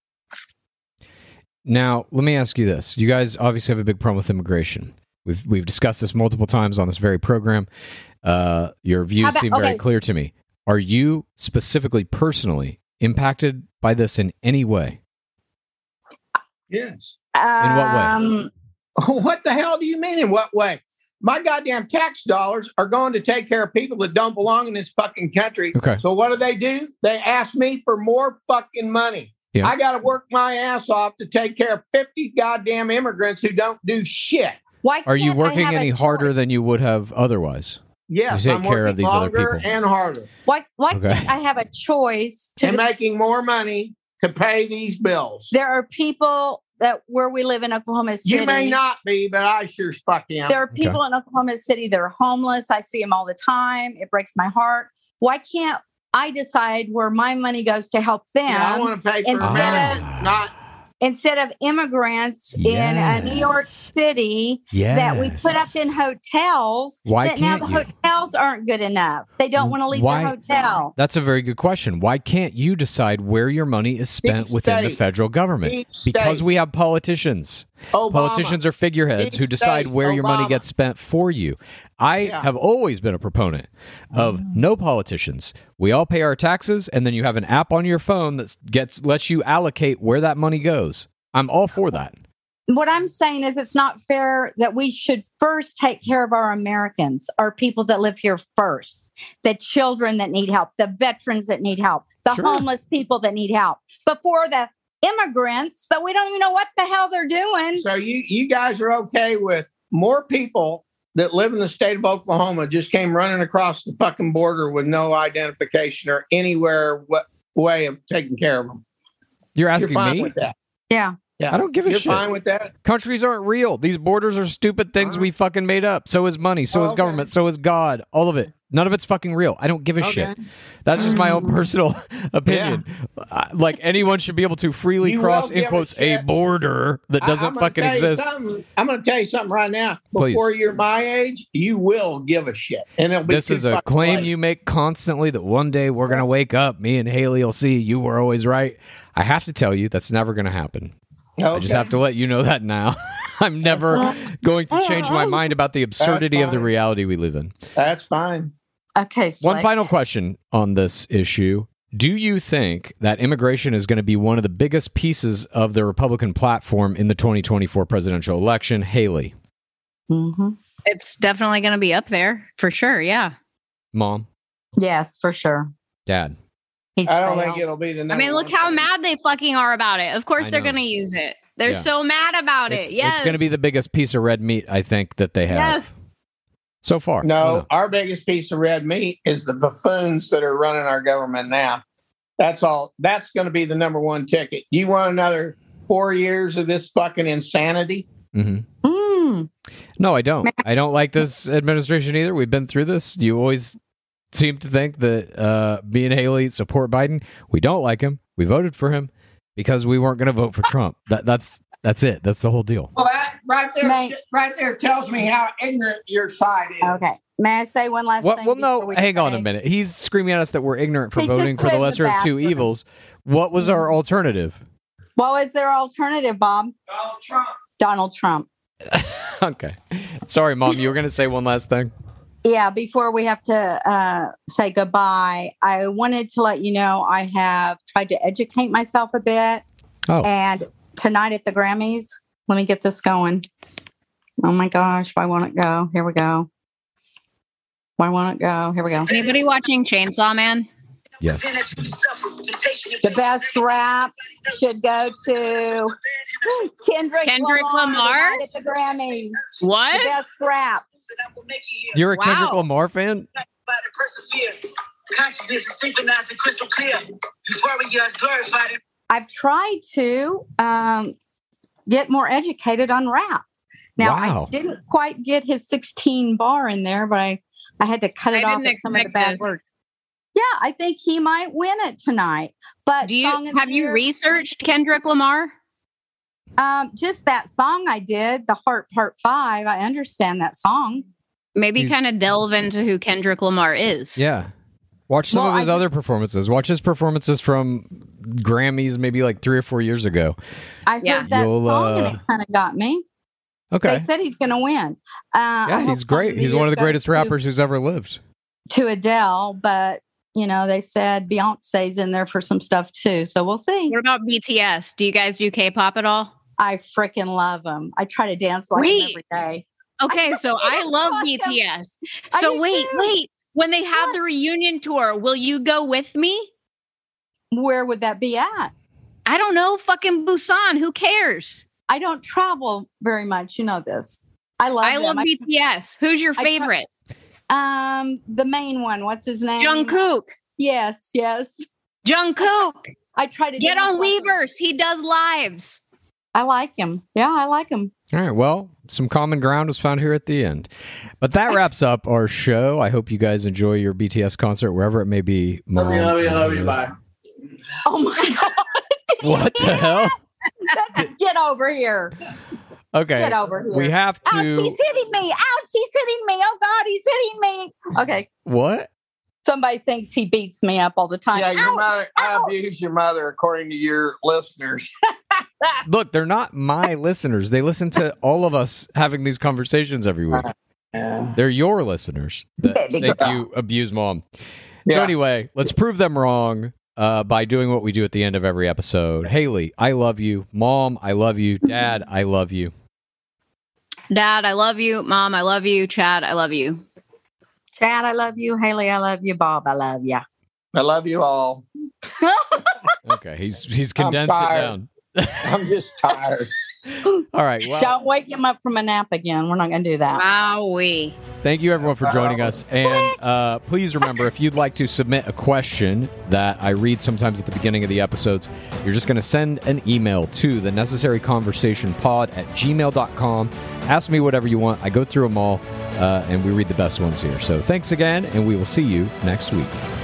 Now, let me ask you this. You guys obviously have a big problem with immigration. We've we've discussed this multiple times on this very program. Uh, your views How about- seem very okay. clear to me. Are you specifically personally impacted by this in any way? Yes. In what way? Um, *laughs* What the hell do you mean? In what way? My goddamn tax dollars are going to take care of people that don't belong in this fucking country. Okay. So what do they do? They ask me for more fucking money. Yeah. I got to work my ass off to take care of 50 goddamn immigrants who don't do shit. Why Are you working any harder than you would have otherwise? Yes, take I'm care working of these other longer people. and harder Why why Okay. can't I have a choice to and making more money to pay these bills. there are people that where we live in Oklahoma City. You may not be, but I sure as fuck am. There are people in Oklahoma City that are homeless. I see them all the time. It breaks my heart. Why can't I decide where my money goes to help them Yeah, I want to pay for instead of- not instead of immigrants in uh, New York Yes. City that we put up in hotels Why that now can't the you? hotels aren't good enough. They don't want to leave Why- their hotel. That's a very good question. Why can't you decide where your money is spent Deep within the federal government? Deep state. Because we have politicians. Obama. Politicians are figureheads Deep who decide state, where your money gets spent for you. I Yeah. have always been a proponent of no politicians. We all pay our taxes, and then you have an app on your phone that gets lets you allocate where that money goes. I'm all for that. what I'm saying is it's not fair that we should first take care of our Americans, our people that live here first, the children that need help, the veterans that need help, the Sure. homeless people that need help, before the immigrants that we don't even know what the hell they're doing. So you you guys are okay with more people that live in the state of Oklahoma just came running across the fucking border with no identification or anywhere what way of taking care of them. You're You're asking fine me? with that. Yeah. Yeah. I don't give a shit. You're shit. fine with that. Countries aren't real. These borders are stupid things we fucking made up. So is money. So Oh, is okay. government. So is God. All of it. None of it's fucking real. I don't give a shit. That's just my own *laughs* personal *laughs* opinion. Uh, Like anyone should be able to freely You cross, will in give a quotes, a shit. border that I- doesn't I'm gonna fucking tell you exist. something. I'm going to tell you something right now. Please. Before you're my age, you will give a shit, and it'll be This too is a fucking claim late. you make constantly that one day we're going to wake up. Me and Haley will see you were always right. I have to tell you, that's never going to happen. I just have to let you know that now. *laughs* I'm never going to change my mind about the absurdity of the reality we live in. That's fine. Okay. One Slade. final question on this issue. Do you think that immigration is going to be one of the biggest pieces of the Republican platform in the 2024 presidential election? Haley, Mhm. It's definitely going to be up there for sure. Yeah. mom, Yes, for sure. dad. He's I don't failed. think it'll be the. I mean, look one how thing. mad they fucking are about it. Of course I they're know. going to use it. They're Yeah. so mad about It's, it. Yes. it's going to be the biggest piece of red meat, I think, that they have Yes. so far. No, our biggest piece of red meat is the buffoons that are running our government now. That's all. That's going to be the number one ticket. You want another four years of this fucking insanity? Mm-hmm. Mm. No, I don't. I don't like this administration either. We've been through this. You always seem to think that uh, me and Haley support Biden. We don't like him. We voted for him because we weren't going to vote for Trump. That, that's that's it. That's the whole deal. Well, that right there, Mate. right there tells me how ignorant your side is. Okay. May I say one last Well, thing? well, no. we Hang on a minute. He's screaming at us that we're ignorant for He voting for the lived the lesser of two evils. What was our alternative? What was their alternative, Bob? Donald Trump. Donald Trump. *laughs* okay. Sorry, mom. You were going to say one last thing. Yeah, before we have to uh, say goodbye, I wanted to let you know I have tried to educate myself a bit. Oh. And tonight at the Grammys, let me get this going. Oh my gosh, why won't it go? Here we go. Why won't it go? Here we go. Anybody watching Chainsaw Man? Yes. The best rap should go to Kendrick, Kendrick Lamar? tonight at the Grammys. The What? best rap. You're a Wow. Kendrick Lamar fan? Consciousness is synchronized and crystal clear. Euphoria is glorified. I've tried to um, get more educated on rap. Now Wow. I didn't quite get his 16 bar in there, but I, I had to cut it I off didn't some of the bad this. words. Yeah, I think he might win it tonight. But Do you song of the have you year- researched Kendrick Lamar? Um, just that song I did, the Heart Part Five? I understand that song. Maybe kind of delve into who Kendrick Lamar is. Yeah. Watch some Well, of his I other performances. Watch his performances from Grammys maybe like three or four years ago. I heard Yeah. that You'll, song and uh, it kind of got me. Okay. They said he's going to win. Uh, yeah, he's great. He's one of the goes greatest to- rappers who's ever lived. to Adele, but you know, they said Beyonce's in there for some stuff too. So we'll see. What about BTS? Do you guys do K-pop at all? I freaking love them. I try to dance like them Wait. every day. Okay, so I love. BTS. I So wait, too. wait. When they have What? the reunion tour, will you go with me? Where would that be at? I don't know. Fucking Busan. Who cares? I don't travel very much. You know this. I love I them. love BTS. Who's your I favorite? um the main one. What's his name? Jungkook. Yes, yes. Jungkook. I try to Get on. Weverse. He does lives. I like him. Yeah, I like him. All right. Well, some common ground was found here at the end. But that wraps up our show. I hope you guys enjoy your BTS concert wherever it may be. Love you, love you, love you. Bye. Oh my *laughs* god! What the hell? Get over here! Okay. Get over here! We have Ouch! to. He's hitting me! Ouch! He's hitting me! Oh God! He's hitting me! Okay. What? Somebody thinks he beats me up all the time. Yeah, your Ouch, mother. I abuse your mother, according to your listeners. *laughs* Look, they're not my listeners. They listen to all of us having these conversations every week. Yeah. They're your listeners that Baby think girl. you abuse mom. So anyway, let's prove them wrong uh, by doing what we do at the end of every episode. Haley, I love you. Mom, I love you. Dad, I love you. Dad, I love you. Mom, I love you. Chad, I love you. Chad, I love you. Haley, I love you. Bob, I love you. I love you all. Okay, he's he's condensed it down. I'm just *laughs* tired. *laughs* All right. Well, Don't wake him up from a nap again. We're not going to do that. Wowee. Thank you, everyone, for joining us. And uh, please remember if you'd like to submit a question that I read sometimes at the beginning of the episodes, you're just going to send an email to the necessary conversation pod at gmail.com. Ask me whatever you want. I go through them all, uh, and we read the best ones here. So thanks again, and we will see you next week.